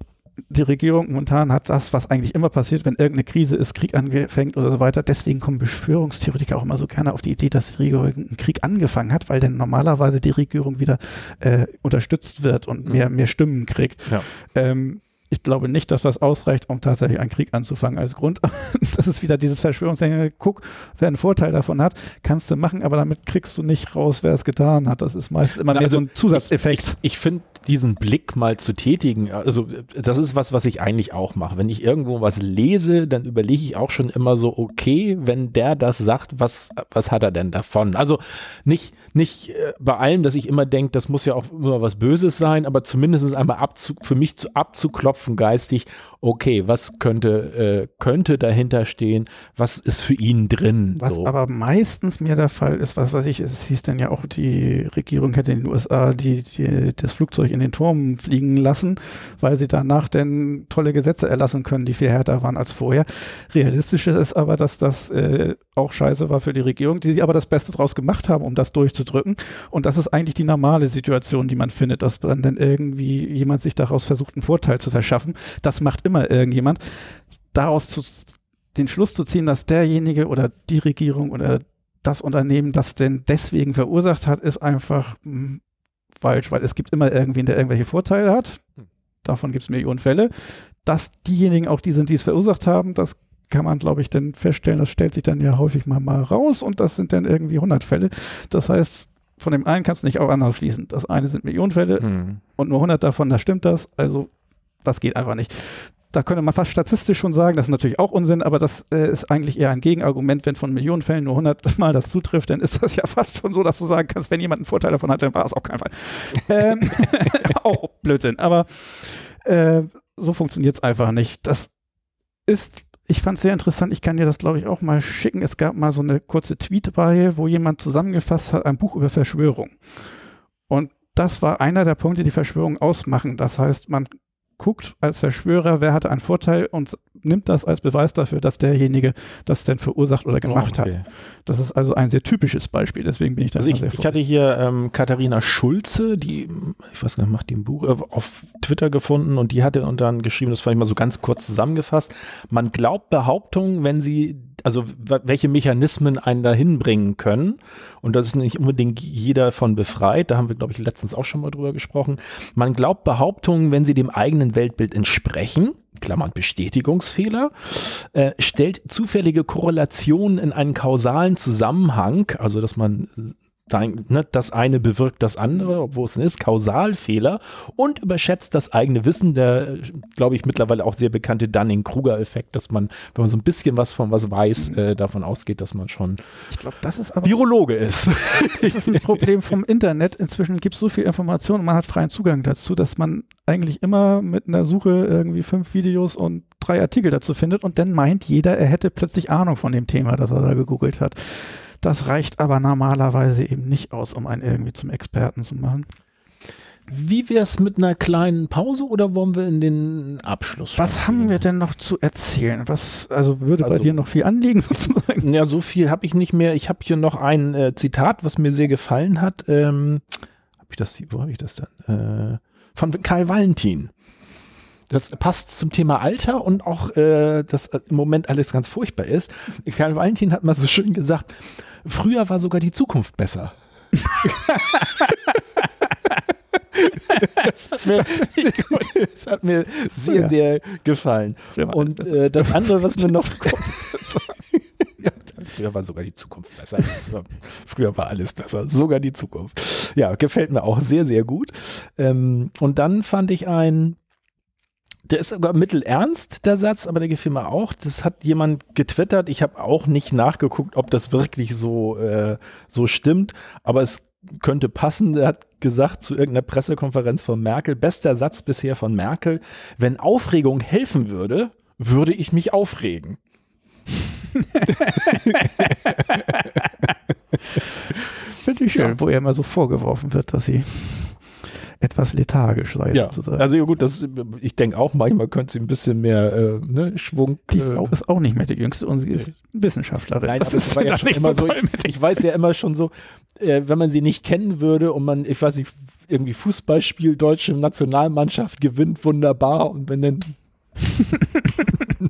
B: die Regierung momentan hat das, was eigentlich immer passiert, wenn irgendeine Krise ist, Krieg angefängt oder so weiter. Deswegen kommen Beschwörungstheoretiker auch immer so gerne auf die Idee, dass die Regierung einen Krieg angefangen hat, weil dann normalerweise die Regierung wieder äh, unterstützt wird und mehr, mehr Stimmen kriegt.
C: Ja.
B: Ähm, ich glaube nicht, dass das ausreicht, um tatsächlich einen Krieg anzufangen als Grund. Das ist wieder dieses Verschwörungsdenken. Guck, wer einen Vorteil davon hat, kannst du machen, aber damit kriegst du nicht raus, wer es getan hat. Das ist meist immer
C: Na,
B: mehr
C: also
B: so ein Zusatzeffekt.
C: Ich finde diesen Blick mal zu tätigen, also das ist was, was ich eigentlich auch mache. Wenn ich irgendwo was lese, dann überlege ich auch schon immer so, okay, wenn der das sagt, was, was hat er denn davon? Also nicht, nicht äh, bei allem, dass ich immer denke, das muss ja auch immer was Böses sein, aber zumindest einmal abzu, für mich zu, abzuklopfen geistig, okay, was könnte, äh, könnte dahinter stehen, was ist für ihn drin?
B: Was
C: so.
B: aber meistens mir der Fall ist, was weiß ich, es hieß dann ja auch, die Regierung hätte in den USA die, die, das Flugzeug in den Turm fliegen lassen, weil sie danach dann tolle Gesetze erlassen können, die viel härter waren als vorher. Realistisch ist aber, dass das äh, auch scheiße war für die Regierung, die sie aber das Beste draus gemacht haben, um das durchzudrücken. Und das ist eigentlich die normale Situation, die man findet, dass dann, dann irgendwie jemand sich daraus versucht, einen Vorteil zu verschaffen. Das macht immer irgendjemand. Daraus zu, den Schluss zu ziehen, dass derjenige oder die Regierung oder das Unternehmen das denn deswegen verursacht hat, ist einfach mh, falsch, weil es gibt immer irgendwen, der irgendwelche Vorteile hat.
C: Hm.
B: Davon gibt es Millionen Fälle. Dass diejenigen auch die sind, die es verursacht haben, das kann man, glaube ich, dann feststellen. Das stellt sich dann ja häufig mal, mal raus und das sind dann irgendwie 100 Fälle. Das heißt, von dem einen kannst du nicht auf andere schließen. Das eine sind Millionen Fälle
C: Hm.
B: und nur 100 davon, da stimmt das. Also das geht einfach nicht. Da könnte man fast statistisch schon sagen, das ist natürlich auch Unsinn, aber das äh, ist eigentlich eher ein Gegenargument. Wenn von Millionen Fällen nur 100 Mal das zutrifft, dann ist das ja fast schon so, dass du sagen kannst, wenn jemand einen Vorteil davon hat, dann war es auch kein Fall. ähm, auch Blödsinn. Aber äh, so funktioniert es einfach nicht. Das ist, ich fand es sehr interessant. Ich kann dir das, glaube ich, auch mal schicken. Es gab mal so eine kurze Tweet-Reihe, wo jemand zusammengefasst hat, ein Buch über Verschwörung. Und das war einer der Punkte, die Verschwörung ausmachen. Das heißt, man guckt als Verschwörer, wer hatte einen Vorteil und nimmt das als Beweis dafür, dass derjenige das denn verursacht oder gemacht oh, okay. hat. Das ist also ein sehr typisches Beispiel, deswegen bin ich da
C: also ich, sehr ich hatte hier ähm, Katharina Schulze, die, ich weiß nicht, macht die ein Buch äh, auf Twitter gefunden und die hatte und dann geschrieben, das fand ich mal so ganz kurz zusammengefasst, man glaubt Behauptungen, wenn sie also welche Mechanismen einen dahin bringen können. Und das ist nicht unbedingt jeder von befreit. Da haben wir, glaube ich, letztens auch schon mal drüber gesprochen. Man glaubt Behauptungen, wenn sie dem eigenen Weltbild entsprechen. Klammern Bestätigungsfehler, äh, stellt zufällige Korrelationen in einen kausalen Zusammenhang, also dass man ne, das eine bewirkt das andere, obwohl es ist, Kausalfehler und überschätzt das eigene Wissen, der, glaube ich, mittlerweile auch sehr bekannte Dunning-Kruger-Effekt, dass man, wenn man so ein bisschen was von was weiß, äh, davon ausgeht, dass man schon
B: ich glaub, das ist aber,
C: Virologe ist.
B: das ist ein Problem vom Internet. Inzwischen gibt es so viel Information und man hat freien Zugang dazu, dass man eigentlich immer mit einer Suche irgendwie fünf Videos und drei Artikel dazu findet und dann meint jeder, er hätte plötzlich Ahnung von dem Thema, das er da gegoogelt hat. Das reicht aber normalerweise eben nicht aus, um einen irgendwie zum Experten zu machen.
C: Wie wäre es mit einer kleinen Pause oder wollen wir in den Abschluss?
B: Was haben wir denn noch zu erzählen? Was, also würde also, bei dir noch viel anliegen
C: sozusagen? Ja, so viel habe ich nicht mehr. Ich habe hier noch ein äh, Zitat, was mir sehr gefallen hat. Ähm, hab ich das, wo habe ich das denn? Äh, von Karl Valentin. Das passt zum Thema Alter und auch, äh, dass im Moment alles ganz furchtbar ist. Karl Valentin hat mal so schön gesagt, Früher war sogar die Zukunft besser. das, hat mir, das hat mir sehr, ja. sehr gefallen. Und äh, das andere, was mir noch ja, früher war sogar die Zukunft besser. War, früher war alles besser, sogar die Zukunft. Ja, gefällt mir auch sehr, sehr gut. Ähm, und dann fand ich ein der ist sogar mittelernst, der Satz, aber der gefiel mir auch. Das hat jemand getwittert. Ich habe auch nicht nachgeguckt, ob das wirklich so, äh, so stimmt, aber es könnte passen. Er hat gesagt zu irgendeiner Pressekonferenz von Merkel, bester Satz bisher von Merkel, wenn Aufregung helfen würde, würde ich mich aufregen.
B: Finde ich schön, ja. wo er immer so vorgeworfen wird, dass sie etwas lethargisch sei.
C: Ja, sozusagen. also ja gut, das, ich denke auch, manchmal könnte sie ein bisschen mehr äh, ne, Schwung.
B: Die äh, Frau ist auch nicht mehr die Jüngste und sie ist Wissenschaftlerin.
C: Nein, das, ist ja schon immer so, ich, ich weiß ja immer schon so, äh, wenn man sie nicht kennen würde und man, ich weiß nicht, irgendwie Fußballspiel, deutsche Nationalmannschaft gewinnt, wunderbar und wenn dann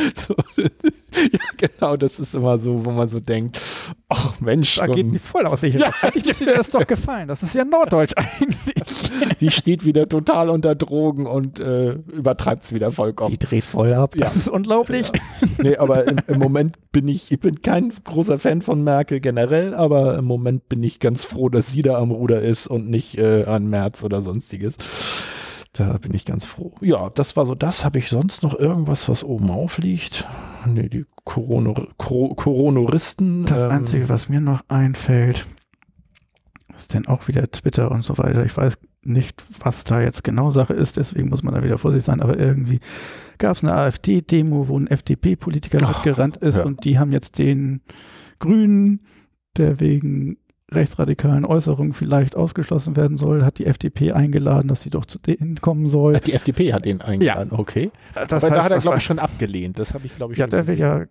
C: so, ja, genau, das ist immer so, wo man so denkt, ach Mensch.
B: Da so geht sie voll aus sich. Ja, eigentlich müsste dir das doch gefallen. Das ist ja Norddeutsch eigentlich.
C: Die steht wieder total unter Drogen und äh, übertreibt es wieder vollkommen.
B: Die dreht voll ab.
C: Das ja. ist unglaublich. Ja. Nee, aber im, im, Moment bin ich, ich bin kein großer Fan von Merkel generell, aber im Moment bin ich ganz froh, dass sie da am Ruder ist und nicht äh, an März oder sonstiges. Da bin ich ganz froh. Ja, das war so das. Habe ich sonst noch irgendwas, was oben aufliegt? Nee, die Corona, Coronaristen.
B: Das ähm, Einzige, was mir noch einfällt, ist denn auch wieder Twitter und so weiter. Ich weiß nicht, was da jetzt genau Sache ist, deswegen muss man da wieder vorsichtig sein, aber irgendwie gab es eine AfD-Demo, wo ein FDP-Politiker mitgerannt ist ja. und die haben jetzt den Grünen, der wegen rechtsradikalen Äußerungen vielleicht ausgeschlossen werden soll, hat die FDP eingeladen, dass sie doch zu denen kommen soll.
C: Ach, die FDP hat den eingeladen, ja. okay.
B: Das Aber heißt, da hat er, glaube ich, schon abgelehnt. Das habe ich, glaube ich,
C: Ja, der will ja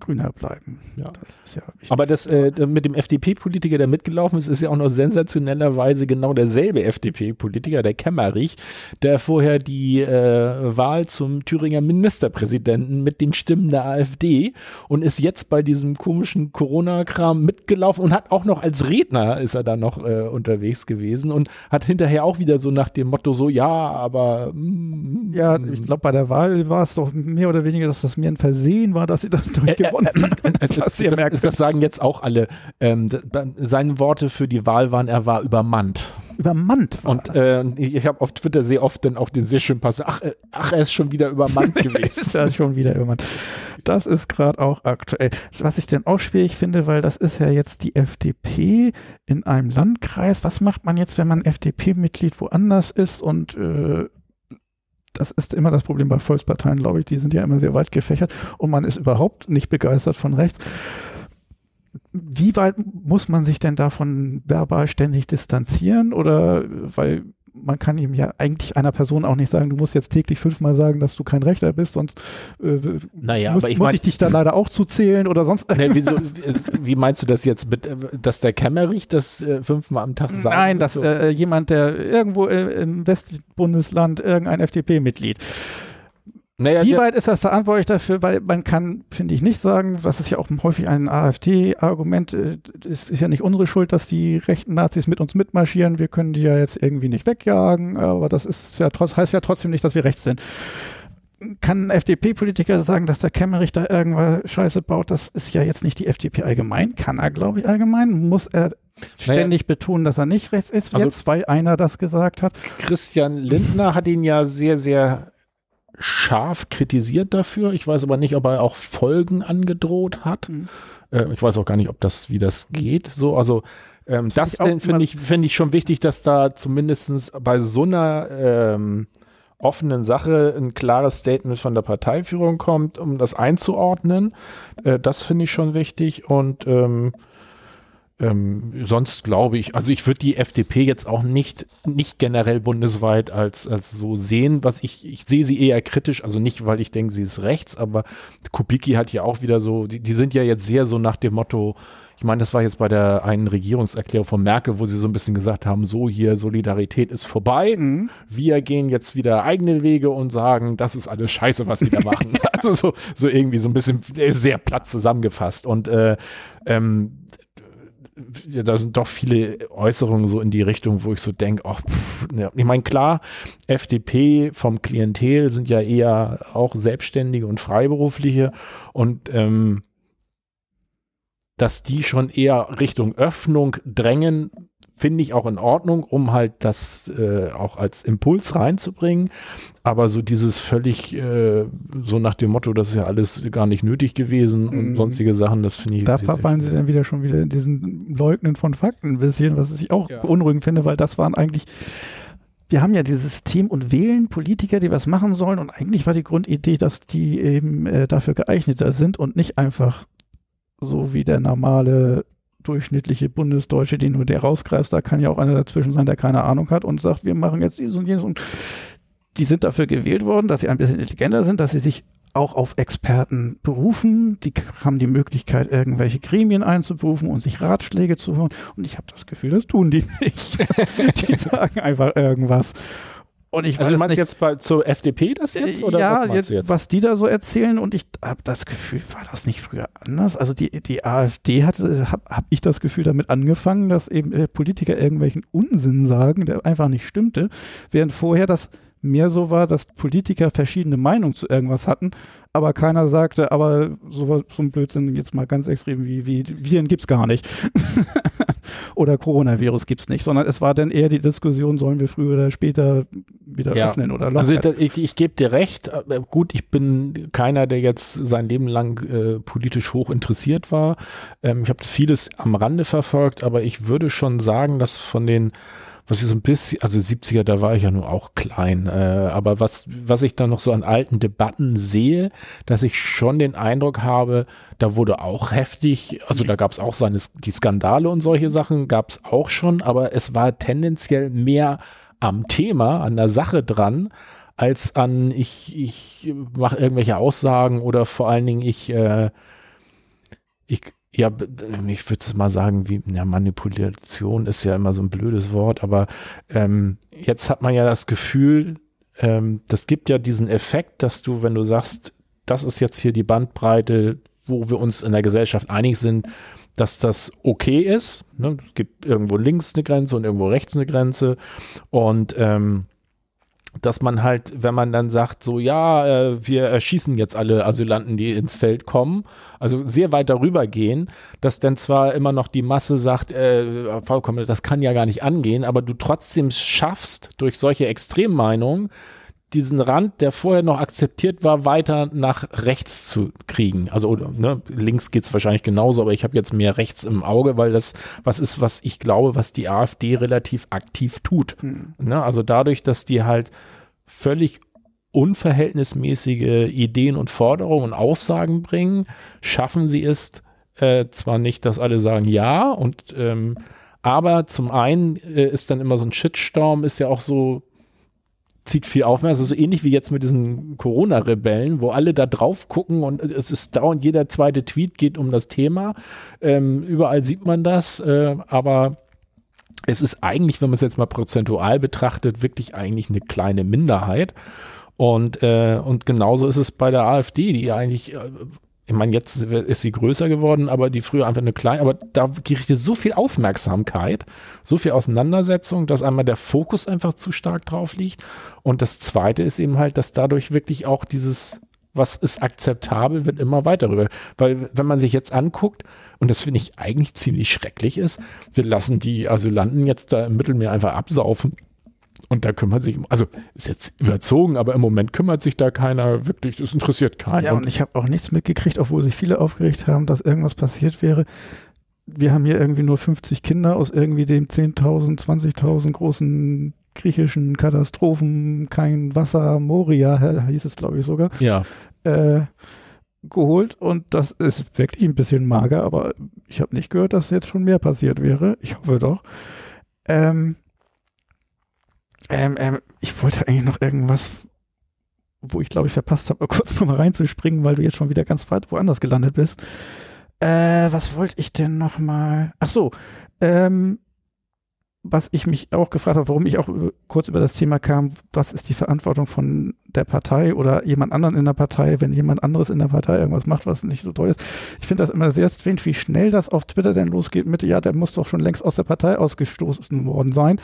C: grüner bleiben.
B: Ja.
C: Das ja Aber das äh, mit dem FDP-Politiker, der mitgelaufen ist, ist ja auch noch sensationellerweise genau derselbe FDP-Politiker, der Kemmerich, der vorher die äh, Wahl zum Thüringer Ministerpräsidenten mit den Stimmen der AfD und ist jetzt bei diesem komischen Corona-Kram mitgelaufen und hat auch noch als Redner ist er da noch äh, unterwegs gewesen und hat hinterher auch wieder so nach dem Motto so, ja, aber
B: mm, ja, ich glaube bei der Wahl war es doch mehr oder weniger, dass das mir ein Versehen war, dass sie dann durchgeführt gewonnen.
C: das, das, das, das, sagen jetzt auch alle. Ähm, seine Worte für die Wahl waren, er war übermannt.
B: Übermannt.
C: War und äh, ich habe auf Twitter sehr oft dann auch den sehr schönen Pass. Ach, äh, ach, er ist schon wieder übermannt gewesen.
B: ist er schon wieder übermannt. Das ist gerade auch aktuell. Was ich dann auch schwierig finde, weil das ist ja jetzt die FDP in einem Landkreis. Was macht man jetzt, wenn man FDP-Mitglied woanders ist und äh, das ist immer das Problem bei Volksparteien, glaube ich. Die sind ja immer sehr weit gefächert und man ist überhaupt nicht begeistert von rechts. Wie weit muss man sich denn davon verbal ständig distanzieren? Oder weil man kann ihm ja eigentlich einer Person auch nicht sagen, du musst jetzt täglich fünfmal sagen, dass du kein Rechter bist, sonst äh,
C: naja,
B: muss,
C: aber ich,
B: muss
C: mein,
B: ich dich da leider auch zuzählen oder sonst.
C: Ne, wieso, wie meinst du das jetzt, mit, dass der Kämmerich das äh, fünfmal am Tag sagt?
B: Nein, dass so? äh, jemand, der irgendwo äh, im Westbundesland irgendein FDP-Mitglied naja, Wie weit ist er verantwortlich dafür? Weil man kann, finde ich, nicht sagen, das ist ja auch häufig ein AfD-Argument, äh, es ist ja nicht unsere Schuld, dass die rechten Nazis mit uns mitmarschieren. Wir können die ja jetzt irgendwie nicht wegjagen, aber das ist ja heißt ja trotzdem nicht, dass wir rechts sind. Kann ein FDP-Politiker sagen, dass der Kemmerich da irgendwas Scheiße baut? Das ist ja jetzt nicht die FDP allgemein. Kann er, glaube ich, allgemein? Muss er ständig naja, betonen, dass er nicht rechts ist, also jetzt, weil einer das gesagt hat?
C: Christian Lindner hat ihn ja sehr, sehr scharf kritisiert dafür. Ich weiß aber nicht, ob er auch Folgen angedroht hat. Mhm. Äh, ich weiß auch gar nicht, ob das, wie das geht. So, also ähm, das, das finde ich, finde ich schon wichtig, dass da zumindest bei so einer ähm, offenen Sache ein klares Statement von der Parteiführung kommt, um das einzuordnen. Äh, das finde ich schon wichtig und ähm, ähm, sonst glaube ich, also ich würde die FDP jetzt auch nicht, nicht generell bundesweit als, als so sehen, was ich, ich sehe sie eher kritisch, also nicht, weil ich denke, sie ist rechts, aber Kubicki hat ja auch wieder so, die, die sind ja jetzt sehr so nach dem Motto, ich meine, das war jetzt bei der einen Regierungserklärung von Merkel, wo sie so ein bisschen gesagt haben, so hier, Solidarität ist vorbei. Mhm. Wir gehen jetzt wieder eigene Wege und sagen, das ist alles scheiße, was die da machen. also so, so irgendwie so ein bisschen sehr platt zusammengefasst. Und äh, ähm, ja, da sind doch viele Äußerungen so in die Richtung, wo ich so denke, ach, ich meine, klar, FDP vom Klientel sind ja eher auch Selbstständige und Freiberufliche und ähm, dass die schon eher Richtung Öffnung drängen, finde ich auch in Ordnung, um halt das äh, auch als Impuls reinzubringen. Aber so dieses völlig äh, so nach dem Motto, das ist ja alles gar nicht nötig gewesen mhm. und sonstige Sachen, das finde ich.
B: Da verfallen sie dann wieder schon wieder in diesen Leugnen von Fakten ein bisschen, was ich auch ja. beunruhigend finde, weil das waren eigentlich wir haben ja dieses Team und wählen Politiker, die was machen sollen. Und eigentlich war die Grundidee, dass die eben äh, dafür geeigneter sind und nicht einfach so wie der normale durchschnittliche Bundesdeutsche, den du der rausgreifst, da kann ja auch einer dazwischen sein, der keine Ahnung hat und sagt, wir machen jetzt dies und jenes und die sind dafür gewählt worden, dass sie ein bisschen intelligenter sind, dass sie sich auch auf Experten berufen. Die haben die Möglichkeit, irgendwelche Gremien einzuberufen und sich Ratschläge zu holen. Und ich habe das Gefühl, das tun die nicht. die sagen einfach irgendwas.
C: Und ich also weiß meinst nicht, jetzt bei, zur FDP das jetzt? Oder
B: ja, was, jetzt, jetzt? was die da so erzählen und ich habe das Gefühl, war das nicht früher anders? Also die, die AfD hatte, habe hab ich das Gefühl damit angefangen, dass eben äh, Politiker irgendwelchen Unsinn sagen, der einfach nicht stimmte, während vorher das mehr so war, dass Politiker verschiedene Meinungen zu irgendwas hatten, aber keiner sagte, aber so, so ein Blödsinn jetzt mal ganz extrem wie, wie Viren es gar nicht. oder Coronavirus gibt es nicht, sondern es war dann eher die Diskussion, sollen wir früher oder später wieder ja. öffnen oder
C: lockern. Also ich, ich gebe dir recht, gut, ich bin keiner, der jetzt sein Leben lang äh, politisch hoch interessiert war. Ähm, ich habe vieles am Rande verfolgt, aber ich würde schon sagen, dass von den was ich so ein bisschen, also 70er, da war ich ja nur auch klein, äh, aber was, was ich da noch so an alten Debatten sehe, dass ich schon den Eindruck habe, da wurde auch heftig, also da gab es auch seine, die Skandale und solche Sachen gab es auch schon, aber es war tendenziell mehr am Thema, an der Sache dran, als an ich, ich mache irgendwelche Aussagen oder vor allen Dingen ich, äh, ich, ja, ich würde mal sagen, wie ja, Manipulation ist ja immer so ein blödes Wort, aber ähm, jetzt hat man ja das Gefühl, ähm, das gibt ja diesen Effekt, dass du, wenn du sagst, das ist jetzt hier die Bandbreite, wo wir uns in der Gesellschaft einig sind, dass das okay ist. Ne? Es gibt irgendwo links eine Grenze und irgendwo rechts eine Grenze und ähm, dass man halt, wenn man dann sagt, so ja, äh, wir erschießen jetzt alle Asylanten, die ins Feld kommen, also sehr weit darüber gehen, dass dann zwar immer noch die Masse sagt, äh, vollkommen, das kann ja gar nicht angehen, aber du trotzdem schaffst durch solche Extremmeinungen diesen Rand, der vorher noch akzeptiert war, weiter nach rechts zu kriegen. Also ne, links geht es wahrscheinlich genauso, aber ich habe jetzt mehr rechts im Auge, weil das was ist, was ich glaube, was die AfD relativ aktiv tut. Mhm. Ne, also dadurch, dass die halt völlig unverhältnismäßige Ideen und Forderungen und Aussagen bringen, schaffen sie es äh, zwar nicht, dass alle sagen ja und ähm, aber zum einen äh, ist dann immer so ein Shitstorm, ist ja auch so, zieht viel Aufmerksamkeit, also so ähnlich wie jetzt mit diesen Corona-Rebellen, wo alle da drauf gucken und es ist dauernd jeder zweite Tweet geht um das Thema. Ähm, überall sieht man das, äh, aber es ist eigentlich, wenn man es jetzt mal prozentual betrachtet, wirklich eigentlich eine kleine Minderheit. Und, äh, und genauso ist es bei der AfD, die eigentlich äh, ich meine, jetzt ist sie größer geworden, aber die früher einfach eine kleine, aber da gerichtet so viel Aufmerksamkeit, so viel Auseinandersetzung, dass einmal der Fokus einfach zu stark drauf liegt. Und das zweite ist eben halt, dass dadurch wirklich auch dieses, was ist akzeptabel, wird immer weiter rüber. Weil wenn man sich jetzt anguckt, und das finde ich eigentlich ziemlich schrecklich ist, wir lassen die Asylanten jetzt da im Mittelmeer einfach absaufen und da kümmert sich, also ist jetzt überzogen, aber im Moment kümmert sich da keiner wirklich, das interessiert keinen.
B: Ja, und ich habe auch nichts mitgekriegt, obwohl sich viele aufgeregt haben, dass irgendwas passiert wäre. Wir haben hier irgendwie nur 50 Kinder aus irgendwie dem 10.000, 20.000 großen griechischen Katastrophen, kein Wasser, Moria hieß es glaube ich sogar.
C: Ja.
B: Äh, geholt und das ist wirklich ein bisschen mager, aber ich habe nicht gehört, dass jetzt schon mehr passiert wäre. Ich hoffe doch. Ähm, ähm, ähm, ich wollte eigentlich noch irgendwas, wo ich glaube ich verpasst habe, kurz nochmal reinzuspringen, weil du jetzt schon wieder ganz weit woanders gelandet bist. Äh, was wollte ich denn nochmal? Ach so, ähm, was ich mich auch gefragt habe, warum ich auch kurz über das Thema kam, was ist die Verantwortung von der Partei oder jemand anderen in der Partei, wenn jemand anderes in der Partei irgendwas macht, was nicht so toll ist. Ich finde das immer sehr strange, wie schnell das auf Twitter denn losgeht mit, ja, der muss doch schon längst aus der Partei ausgestoßen worden sein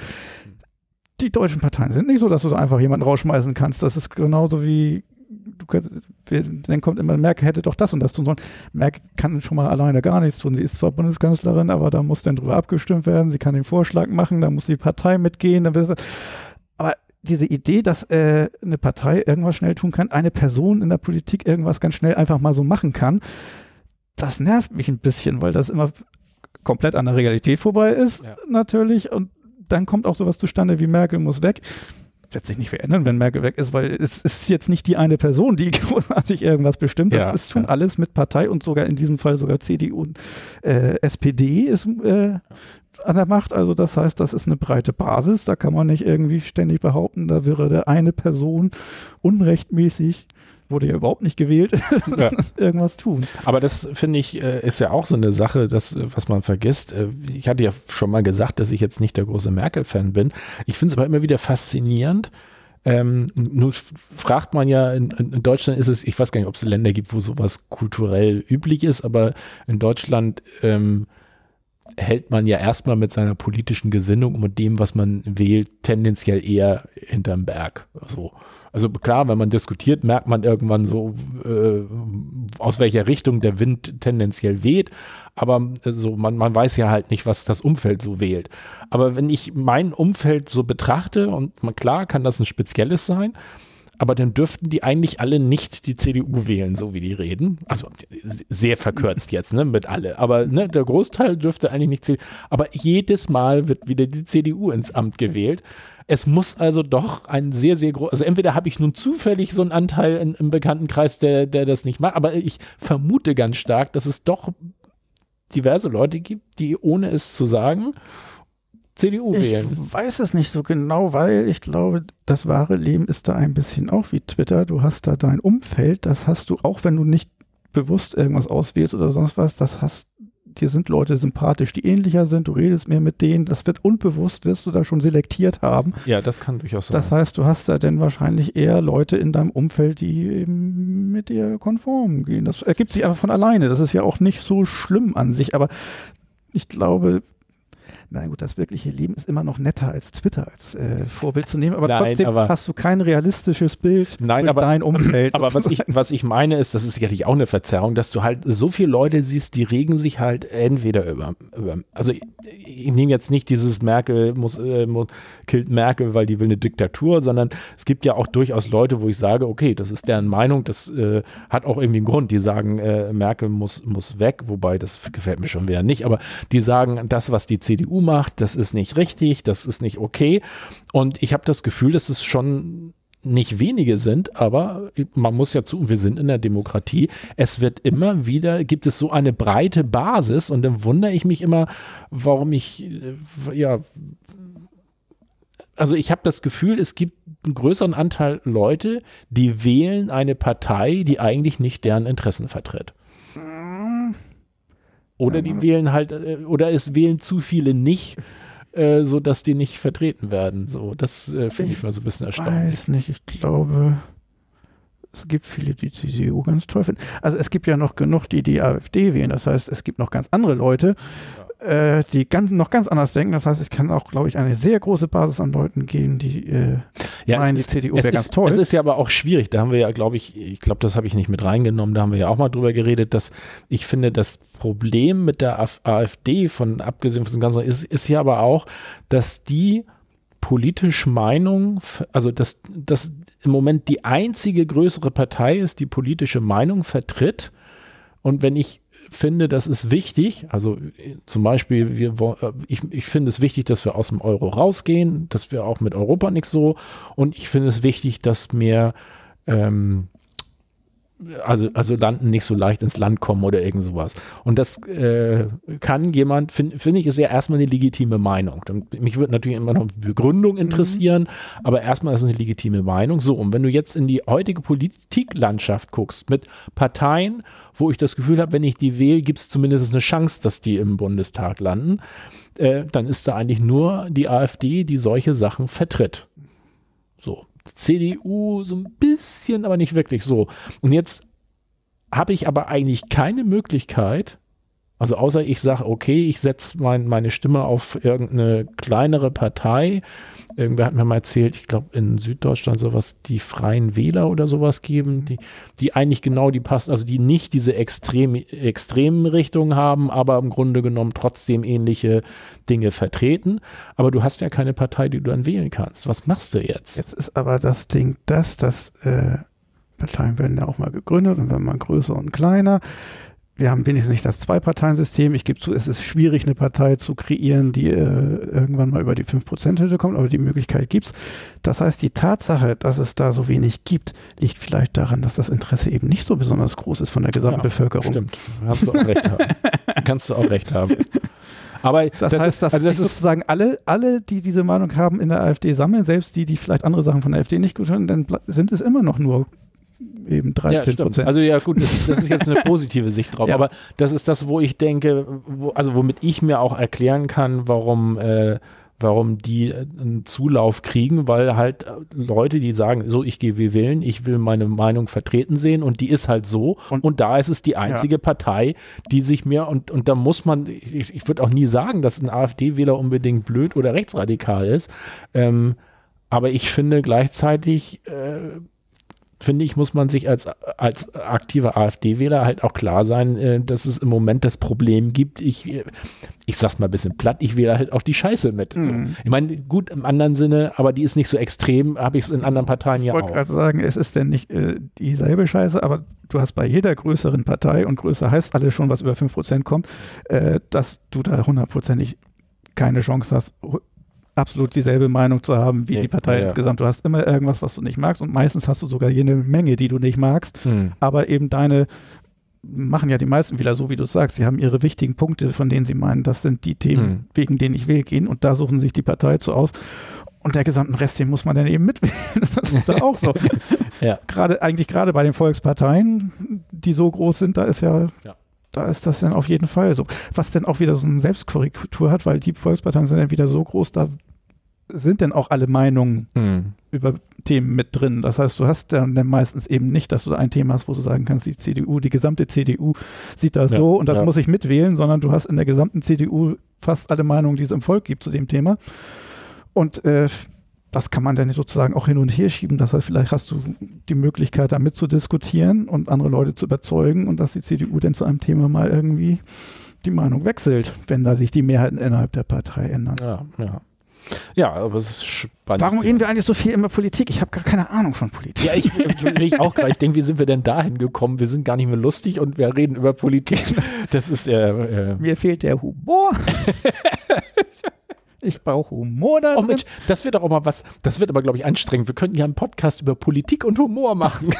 B: die deutschen Parteien sind nicht so, dass du da einfach jemanden rausschmeißen kannst. Das ist genauso wie du kannst, dann kommt immer, Merkel hätte doch das und das tun sollen. Merkel kann schon mal alleine gar nichts tun. Sie ist zwar Bundeskanzlerin, aber da muss dann drüber abgestimmt werden. Sie kann den Vorschlag machen, da muss die Partei mitgehen. Dann wird aber diese Idee, dass äh, eine Partei irgendwas schnell tun kann, eine Person in der Politik irgendwas ganz schnell einfach mal so machen kann, das nervt mich ein bisschen, weil das immer komplett an der Realität vorbei ist, ja. natürlich. Und dann kommt auch sowas zustande wie Merkel muss weg. Wird sich nicht verändern, wenn Merkel weg ist, weil es ist jetzt nicht die eine Person, die großartig irgendwas bestimmt. Das ja, ist schon ja. alles mit Partei und sogar in diesem Fall sogar CDU und äh, SPD ist äh, an der Macht. Also das heißt, das ist eine breite Basis. Da kann man nicht irgendwie ständig behaupten, da wäre der eine Person unrechtmäßig wurde ja überhaupt nicht gewählt, ja. irgendwas tun.
C: Aber das finde ich, äh, ist ja auch so eine Sache, das, was man vergisst. Äh, ich hatte ja schon mal gesagt, dass ich jetzt nicht der große Merkel-Fan bin. Ich finde es aber immer wieder faszinierend. Ähm, nur fragt man ja, in, in, Deutschland ist es, ich weiß gar nicht, ob es Länder gibt, wo sowas kulturell üblich ist, aber in Deutschland ähm, hält man ja erstmal mit seiner politischen Gesinnung und mit dem, was man wählt, tendenziell eher hinterm Berg. So. Also klar, wenn man diskutiert, merkt man irgendwann so, äh, aus welcher Richtung der Wind tendenziell weht. Aber äh, so, man, man weiß ja halt nicht, was das Umfeld so wählt. Aber wenn ich mein Umfeld so betrachte, und klar kann das ein spezielles sein, aber dann dürften die eigentlich alle nicht die CDU wählen, so wie die reden. Also sehr verkürzt jetzt, ne, mit alle. Aber ne, der Großteil dürfte eigentlich nicht zählen. Aber jedes Mal wird wieder die CDU ins Amt gewählt. Es muss also doch ein sehr, sehr groß, also entweder habe ich nun zufällig so einen Anteil in, im Bekanntenkreis, der, der das nicht macht, aber ich vermute ganz stark, dass es doch diverse Leute gibt, die ohne es zu sagen, CDU
B: ich
C: wählen.
B: Ich weiß es nicht so genau, weil ich glaube, das wahre Leben ist da ein bisschen auch wie Twitter. Du hast da dein Umfeld, das hast du, auch wenn du nicht bewusst irgendwas auswählst oder sonst was, das hast dir sind Leute sympathisch, die ähnlicher sind, du redest mehr mit denen, das wird unbewusst, wirst du da schon selektiert haben.
C: Ja, das kann durchaus sein.
B: Das heißt, du hast da denn wahrscheinlich eher Leute in deinem Umfeld, die eben mit dir konform gehen. Das ergibt sich einfach von alleine. Das ist ja auch nicht so schlimm an sich, aber ich glaube, Nein, gut, das wirkliche Leben ist immer noch netter als Twitter als äh, Vorbild zu nehmen, aber Nein, trotzdem aber, hast du kein realistisches Bild
C: Nein, aber, dein Umfeld. Aber was ich, was ich meine ist, das ist sicherlich auch eine Verzerrung, dass du halt so viele Leute siehst, die regen sich halt entweder über, über also ich, ich nehme jetzt nicht dieses Merkel muss, äh, muss, killt Merkel, weil die will eine Diktatur, sondern es gibt ja auch durchaus Leute, wo ich sage, okay, das ist deren Meinung, das äh, hat auch irgendwie einen Grund. Die sagen, äh, Merkel muss, muss weg, wobei das gefällt mir schon wieder nicht, aber die sagen, das, was die CDU macht, das ist nicht richtig, das ist nicht okay. Und ich habe das Gefühl, dass es schon nicht wenige sind, aber man muss ja zu, wir sind in der Demokratie, es wird immer wieder, gibt es so eine breite Basis und dann wundere ich mich immer, warum ich, äh, ja, also ich habe das Gefühl, es gibt einen größeren Anteil Leute, die wählen eine Partei, die eigentlich nicht deren Interessen vertritt. Oder die wählen halt, äh, oder es wählen zu viele nicht, äh, so dass die nicht vertreten werden. So, das äh, finde ich mal so ein bisschen erstaunlich.
B: Ich weiß nicht, ich glaube, es gibt viele, die die CDU ganz toll finden. Also es gibt ja noch genug, die die AfD wählen. Das heißt, es gibt noch ganz andere Leute, äh, die ganz, noch ganz anders denken. Das heißt, ich kann auch, glaube ich, eine sehr große Basis an Leuten gehen, die äh,
C: Ja,
B: meinen, die
C: ist,
B: CDU wäre
C: ist,
B: ganz toll.
C: Es ist ja aber auch schwierig. Da haben wir ja, glaube ich, ich glaube, das habe ich nicht mit reingenommen. Da haben wir ja auch mal drüber geredet, dass ich finde, das Problem mit der Af- AfD, von abgesehen von dem Ganzen, ist, ist ja aber auch, dass die politisch Meinung, also dass, dass im Moment die einzige größere Partei ist, die politische Meinung vertritt. Und wenn ich finde, das ist wichtig, also äh, zum Beispiel, wir, äh, ich, ich finde es wichtig, dass wir aus dem Euro rausgehen, dass wir auch mit Europa nichts so, und ich finde es wichtig, dass mehr ähm, also, also Landen nicht so leicht ins Land kommen oder irgend sowas. Und das äh, kann jemand, finde find ich, ist ja erstmal eine legitime Meinung. Dann, mich würde natürlich immer noch die Begründung interessieren, aber erstmal ist es eine legitime Meinung. So, und wenn du jetzt in die heutige Politiklandschaft guckst, mit Parteien, wo ich das Gefühl habe, wenn ich die wähle, gibt es zumindest eine Chance, dass die im Bundestag landen, äh, dann ist da eigentlich nur die AfD, die solche Sachen vertritt. So. CDU so ein bisschen, aber nicht wirklich so. Und jetzt habe ich aber eigentlich keine Möglichkeit, also außer ich sage, okay, ich setze mein, meine Stimme auf irgendeine kleinere Partei. Irgendwer hat mir mal erzählt, ich glaube in Süddeutschland sowas, die Freien Wähler oder sowas geben, die, die eigentlich genau die passen, also die nicht diese extrem, extremen Richtungen haben, aber im Grunde genommen trotzdem ähnliche Dinge vertreten. Aber du hast ja keine Partei, die du dann wählen kannst. Was machst du jetzt?
B: Jetzt ist aber das Ding das, dass äh, Parteien werden ja auch mal gegründet und werden mal größer und kleiner. Wir haben wenigstens nicht das Zwei-Parteien-System. Ich gebe zu, es ist schwierig, eine Partei zu kreieren, die äh, irgendwann mal über die 5%-Hürde kommt, aber die Möglichkeit gibt's. Das heißt, die Tatsache, dass es da so wenig gibt, liegt vielleicht daran, dass das Interesse eben nicht so besonders groß ist von der gesamten
C: Ja,
B: Bevölkerung.
C: Stimmt, kannst du auch recht haben. Kannst du auch recht haben. Aber
B: Das, heißt,
C: ist,
B: dass
C: also das ist
B: sozusagen alle, alle, die diese Meinung haben, in der AfD sammeln, selbst die, die vielleicht andere Sachen von der AfD nicht gut finden, dann sind es immer noch nur eben 13
C: ja, stimmt.
B: Prozent.
C: Also ja gut, das, das ist jetzt eine positive Sicht drauf.
B: Ja.
C: Aber das ist das, wo ich denke, wo, also womit ich mir auch erklären kann, warum, äh, warum die äh, einen Zulauf kriegen, weil halt äh, Leute, die sagen, so ich gehe wie wählen, ich will meine Meinung vertreten sehen und die ist halt so und,
B: Und-
C: da ist es die einzige Partei, die sich mir und, und da muss man, ich, ich würde auch nie sagen, dass ein AfD-Wähler unbedingt blöd oder rechtsradikal ist, ähm, aber ich finde gleichzeitig äh, finde ich, muss man sich als, als aktiver AfD-Wähler halt auch klar sein, äh, dass es im Moment das Problem gibt. Ich, äh, ich sag's mal ein bisschen platt, ich wähle halt auch die Scheiße mit.
B: Mhm.
C: Ich meine, gut im anderen Sinne, aber die ist nicht so extrem, habe ich es in anderen Parteien
B: ich
C: ja
B: wollte
C: auch.
B: gerade sagen, es ist denn nicht äh, dieselbe Scheiße, aber du hast bei jeder größeren Partei, und größer heißt alles schon, was über 5% kommt, äh, dass du da hundertprozentig keine Chance hast, absolut dieselbe Meinung zu haben wie
C: Nee,
B: die Partei
C: ja,
B: insgesamt. Du hast immer irgendwas, was du nicht magst und meistens hast du sogar jene Menge, die du nicht magst.
C: Hm.
B: aber eben deine machen ja die meisten wieder so, wie du sagst. Sie haben ihre wichtigen Punkte, von denen sie meinen, das sind die Themen,
C: Mhm.
B: wegen denen ich will gehen und da suchen sich die Partei zu aus. Und der gesamten Rest, den muss man dann eben mitwählen. Das ist da auch so.
C: Ja.
B: Gerade, eigentlich gerade bei den Volksparteien, die so groß sind, da ist ja,
C: Ja.
B: Da ist das dann auf jeden Fall so. Was denn auch wieder so eine Selbstkorrektur hat, weil die Volksparteien sind dann wieder so groß, da sind dann auch alle Meinungen
C: Hm.
B: über Themen mit drin. Das heißt, du hast dann meistens eben nicht, dass du ein Thema hast, wo du sagen kannst, die CDU, die gesamte CDU sieht das
C: Ja,
B: so und das
C: ja.
B: muss ich mitwählen, sondern du hast in der gesamten CDU fast alle Meinungen, die es im Volk gibt zu dem Thema. Und äh, das kann man dann sozusagen auch hin und her schieben. Das heißt, vielleicht hast du die Möglichkeit, da mitzudiskutieren und andere Leute zu überzeugen und dass die CDU dann zu einem Thema mal irgendwie die Meinung wechselt, wenn da sich die Mehrheiten innerhalb der Partei ändern.
C: Ja, ja. Ja, aber es ist spannend.
B: Warum reden wir eigentlich so viel über Politik? Ich habe gar keine Ahnung von Politik.
C: Ja, ich, ich auch gerade. Ich denke, wie sind wir denn dahin gekommen? Wir sind gar nicht mehr lustig und wir reden über Politik. Das ist äh, äh,
B: Mir fehlt der Humor. Ich brauche Humor da.
C: Oh Mensch, das wird doch auch mal was, das wird aber, glaube ich, anstrengend. Wir könnten ja einen Podcast über Politik und Humor machen.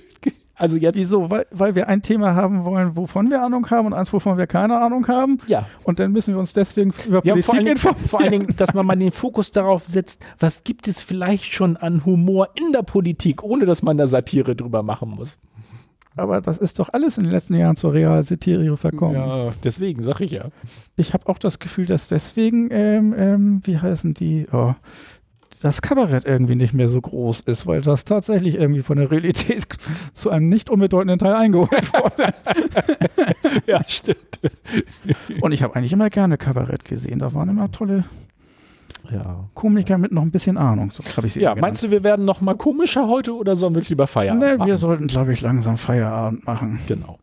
C: also jetzt.
B: Wieso? Weil, weil wir ein Thema haben wollen, wovon wir Ahnung haben und eins, wovon wir keine Ahnung haben.
C: Ja.
B: Und dann müssen wir uns deswegen über
C: Ja,
B: Politik
C: vor allen, Dingen,
B: informieren.
C: vor allen Dingen, dass man mal den Fokus darauf setzt, was gibt es vielleicht schon an Humor in der Politik, ohne dass man da Satire drüber machen muss.
B: Aber das ist doch alles in den letzten Jahren zur Realsatire verkommen.
C: Ja, deswegen sag ich ja.
B: Ich habe auch das Gefühl, dass deswegen, ähm, ähm, wie heißen die, oh, das Kabarett irgendwie nicht mehr so groß ist, weil das tatsächlich irgendwie von der Realität zu einem nicht unbedeutenden Teil eingeholt wurde.
C: Ja, stimmt.
B: Und ich habe eigentlich immer gerne Kabarett gesehen. Da waren immer tolle
C: Ja.
B: Komiker mit noch ein bisschen Ahnung. So habe ich
C: Ja, meinst du, wir werden noch mal komischer heute oder sollen wir lieber Feierabend
B: genannt.
C: machen?
B: Nee, wir sollten, glaube ich, langsam Feierabend machen.
C: Genau.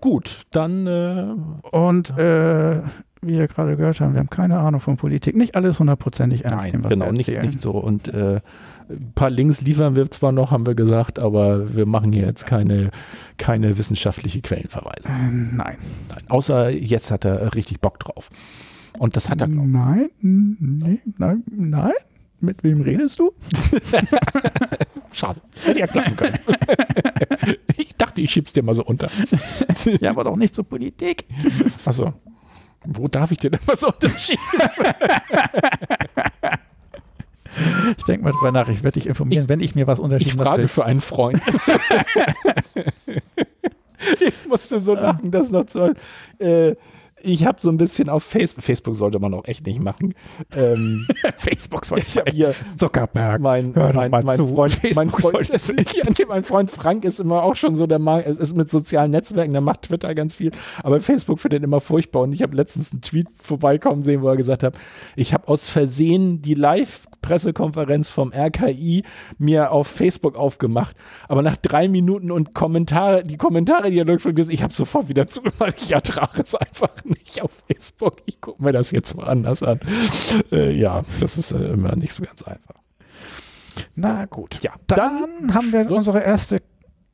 C: Gut, dann äh,
B: Und äh, wie wir gerade gehört haben, wir haben keine Ahnung von Politik. Nicht alles hundertprozentig ernst
C: nein,
B: nehmen, was
C: genau,
B: wir
C: nicht, nicht so. Und äh, ein paar Links liefern wir zwar noch, haben wir gesagt, aber wir machen hier jetzt keine, keine wissenschaftliche Quellenverweise.
B: Nein.
C: Nein, außer jetzt hat er richtig Bock drauf. Und das hat er, glaub
B: Nein, nee, nein, nein. Mit wem redest du?
C: Schade. Hätte ja klappen können. ich dachte, ich schieb's dir mal so unter.
B: Ja, aber doch nicht zur Politik.
C: Achso. Wo darf ich dir denn mal so unterschieben?
B: Ich denke mal drüber nach, ich werde dich informieren, wenn ich mir was
C: Ich
B: unterschieben
C: frage
B: lasse.
C: für einen Freund. ich musste so lachen, dass noch so. Äh, ich habe so ein bisschen auf Facebook, Facebook sollte man auch echt nicht machen. Ähm,
B: Facebook
C: ich habe hier
B: Zuckerberg.
C: mein, mein, mein
B: zu.
C: Freund, mein Freund, ist, nee, mein Freund Frank ist immer auch schon so der ist mit sozialen Netzwerken, der macht Twitter ganz viel, aber Facebook findet immer furchtbar und ich habe letztens einen Tweet vorbeikommen sehen, wo er gesagt hat, ich habe aus Versehen die Live-Pressekonferenz vom RKI mir auf Facebook aufgemacht, aber nach drei Minuten und Kommentare, die Kommentare, die er durchgeführt ich habe sofort wieder zugemacht, ich ertrage es einfach nicht auf Facebook, ich gucke mir das jetzt mal anders an. Äh, ja, das ist äh, immer nicht so ganz einfach.
B: Na gut.
C: Ja,
B: Dann, haben wir
C: Schluss.
B: unsere erste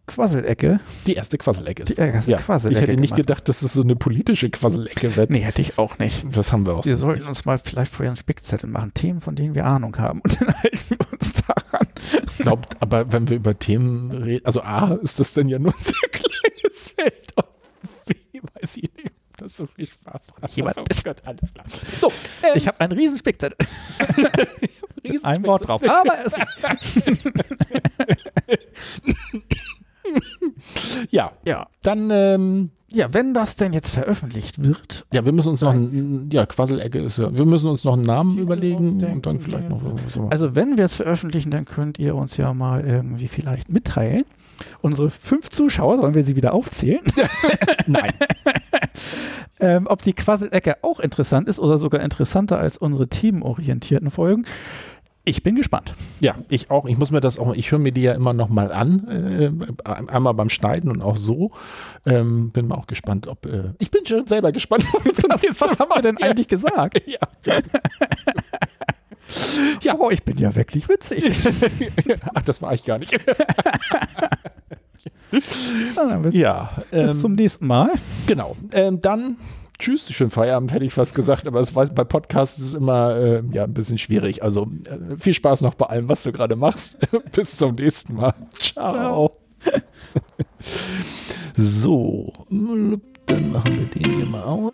B: Quasselecke.
C: Die erste Quasselecke.
B: Die erste
C: ja,
B: Quasselecke
C: ich hätte nicht
B: gemacht.
C: gedacht, dass es so eine politische Quasselecke wird.
B: Nee, hätte ich auch nicht.
C: Das haben wir auch.
B: Wir sollten
C: nicht.
B: uns mal vielleicht vorher einen Spickzettel machen. Themen, von denen wir Ahnung haben. Und dann halten wir uns daran.
C: Ich glaube, aber wenn wir über Themen reden, also A, ist das dann ja nur ein sehr kleines Feld. Und B, weiß ich nicht, das so viel Spaß macht.
B: Jemand
C: oh Gott, alles klar. So, ähm,
B: Ich habe einen riesen Spickzettel.
C: riesen
B: Ein Wort drauf. Aber es
C: Ja,
B: ja.
C: dann, ähm,
B: ja, wenn das denn jetzt veröffentlicht wird,
C: ja, wir müssen uns noch, ein, ja, Quasselecke ist ja, wir müssen uns noch einen Namen überlegen und dann vielleicht noch irgendwas. machen.
B: also wenn wir es veröffentlichen, dann könnt ihr uns ja mal irgendwie vielleicht mitteilen. Unsere fünf Zuschauer, sollen wir sie wieder aufzählen,
C: Nein,
B: ähm, ob die Quasselecke auch interessant ist oder sogar interessanter als unsere themenorientierten Folgen. Ich bin gespannt.
C: Ja, ich auch. Ich muss mir das auch, ich höre mir die ja immer noch mal an, äh, einmal beim Schneiden und auch so. Ähm, bin mal auch gespannt, ob, äh, ich bin schon selber gespannt.
B: Was, was haben wir denn
C: Ja.
B: eigentlich gesagt?
C: Ja.
B: Ja, oh, ich bin ja wirklich witzig.
C: Ach, das war ich gar nicht.
B: Na, dann bis,
C: Ja,
B: bis zum nächsten Mal.
C: genau. Ähm, dann tschüss, schönen Feierabend, hätte ich fast gesagt, aber das weiß bei Podcasts ist es immer äh, ja, ein bisschen schwierig. Also äh, viel Spaß noch bei allem, was du gerade machst. Bis zum nächsten Mal. Ciao. so, dann machen wir den hier mal aus.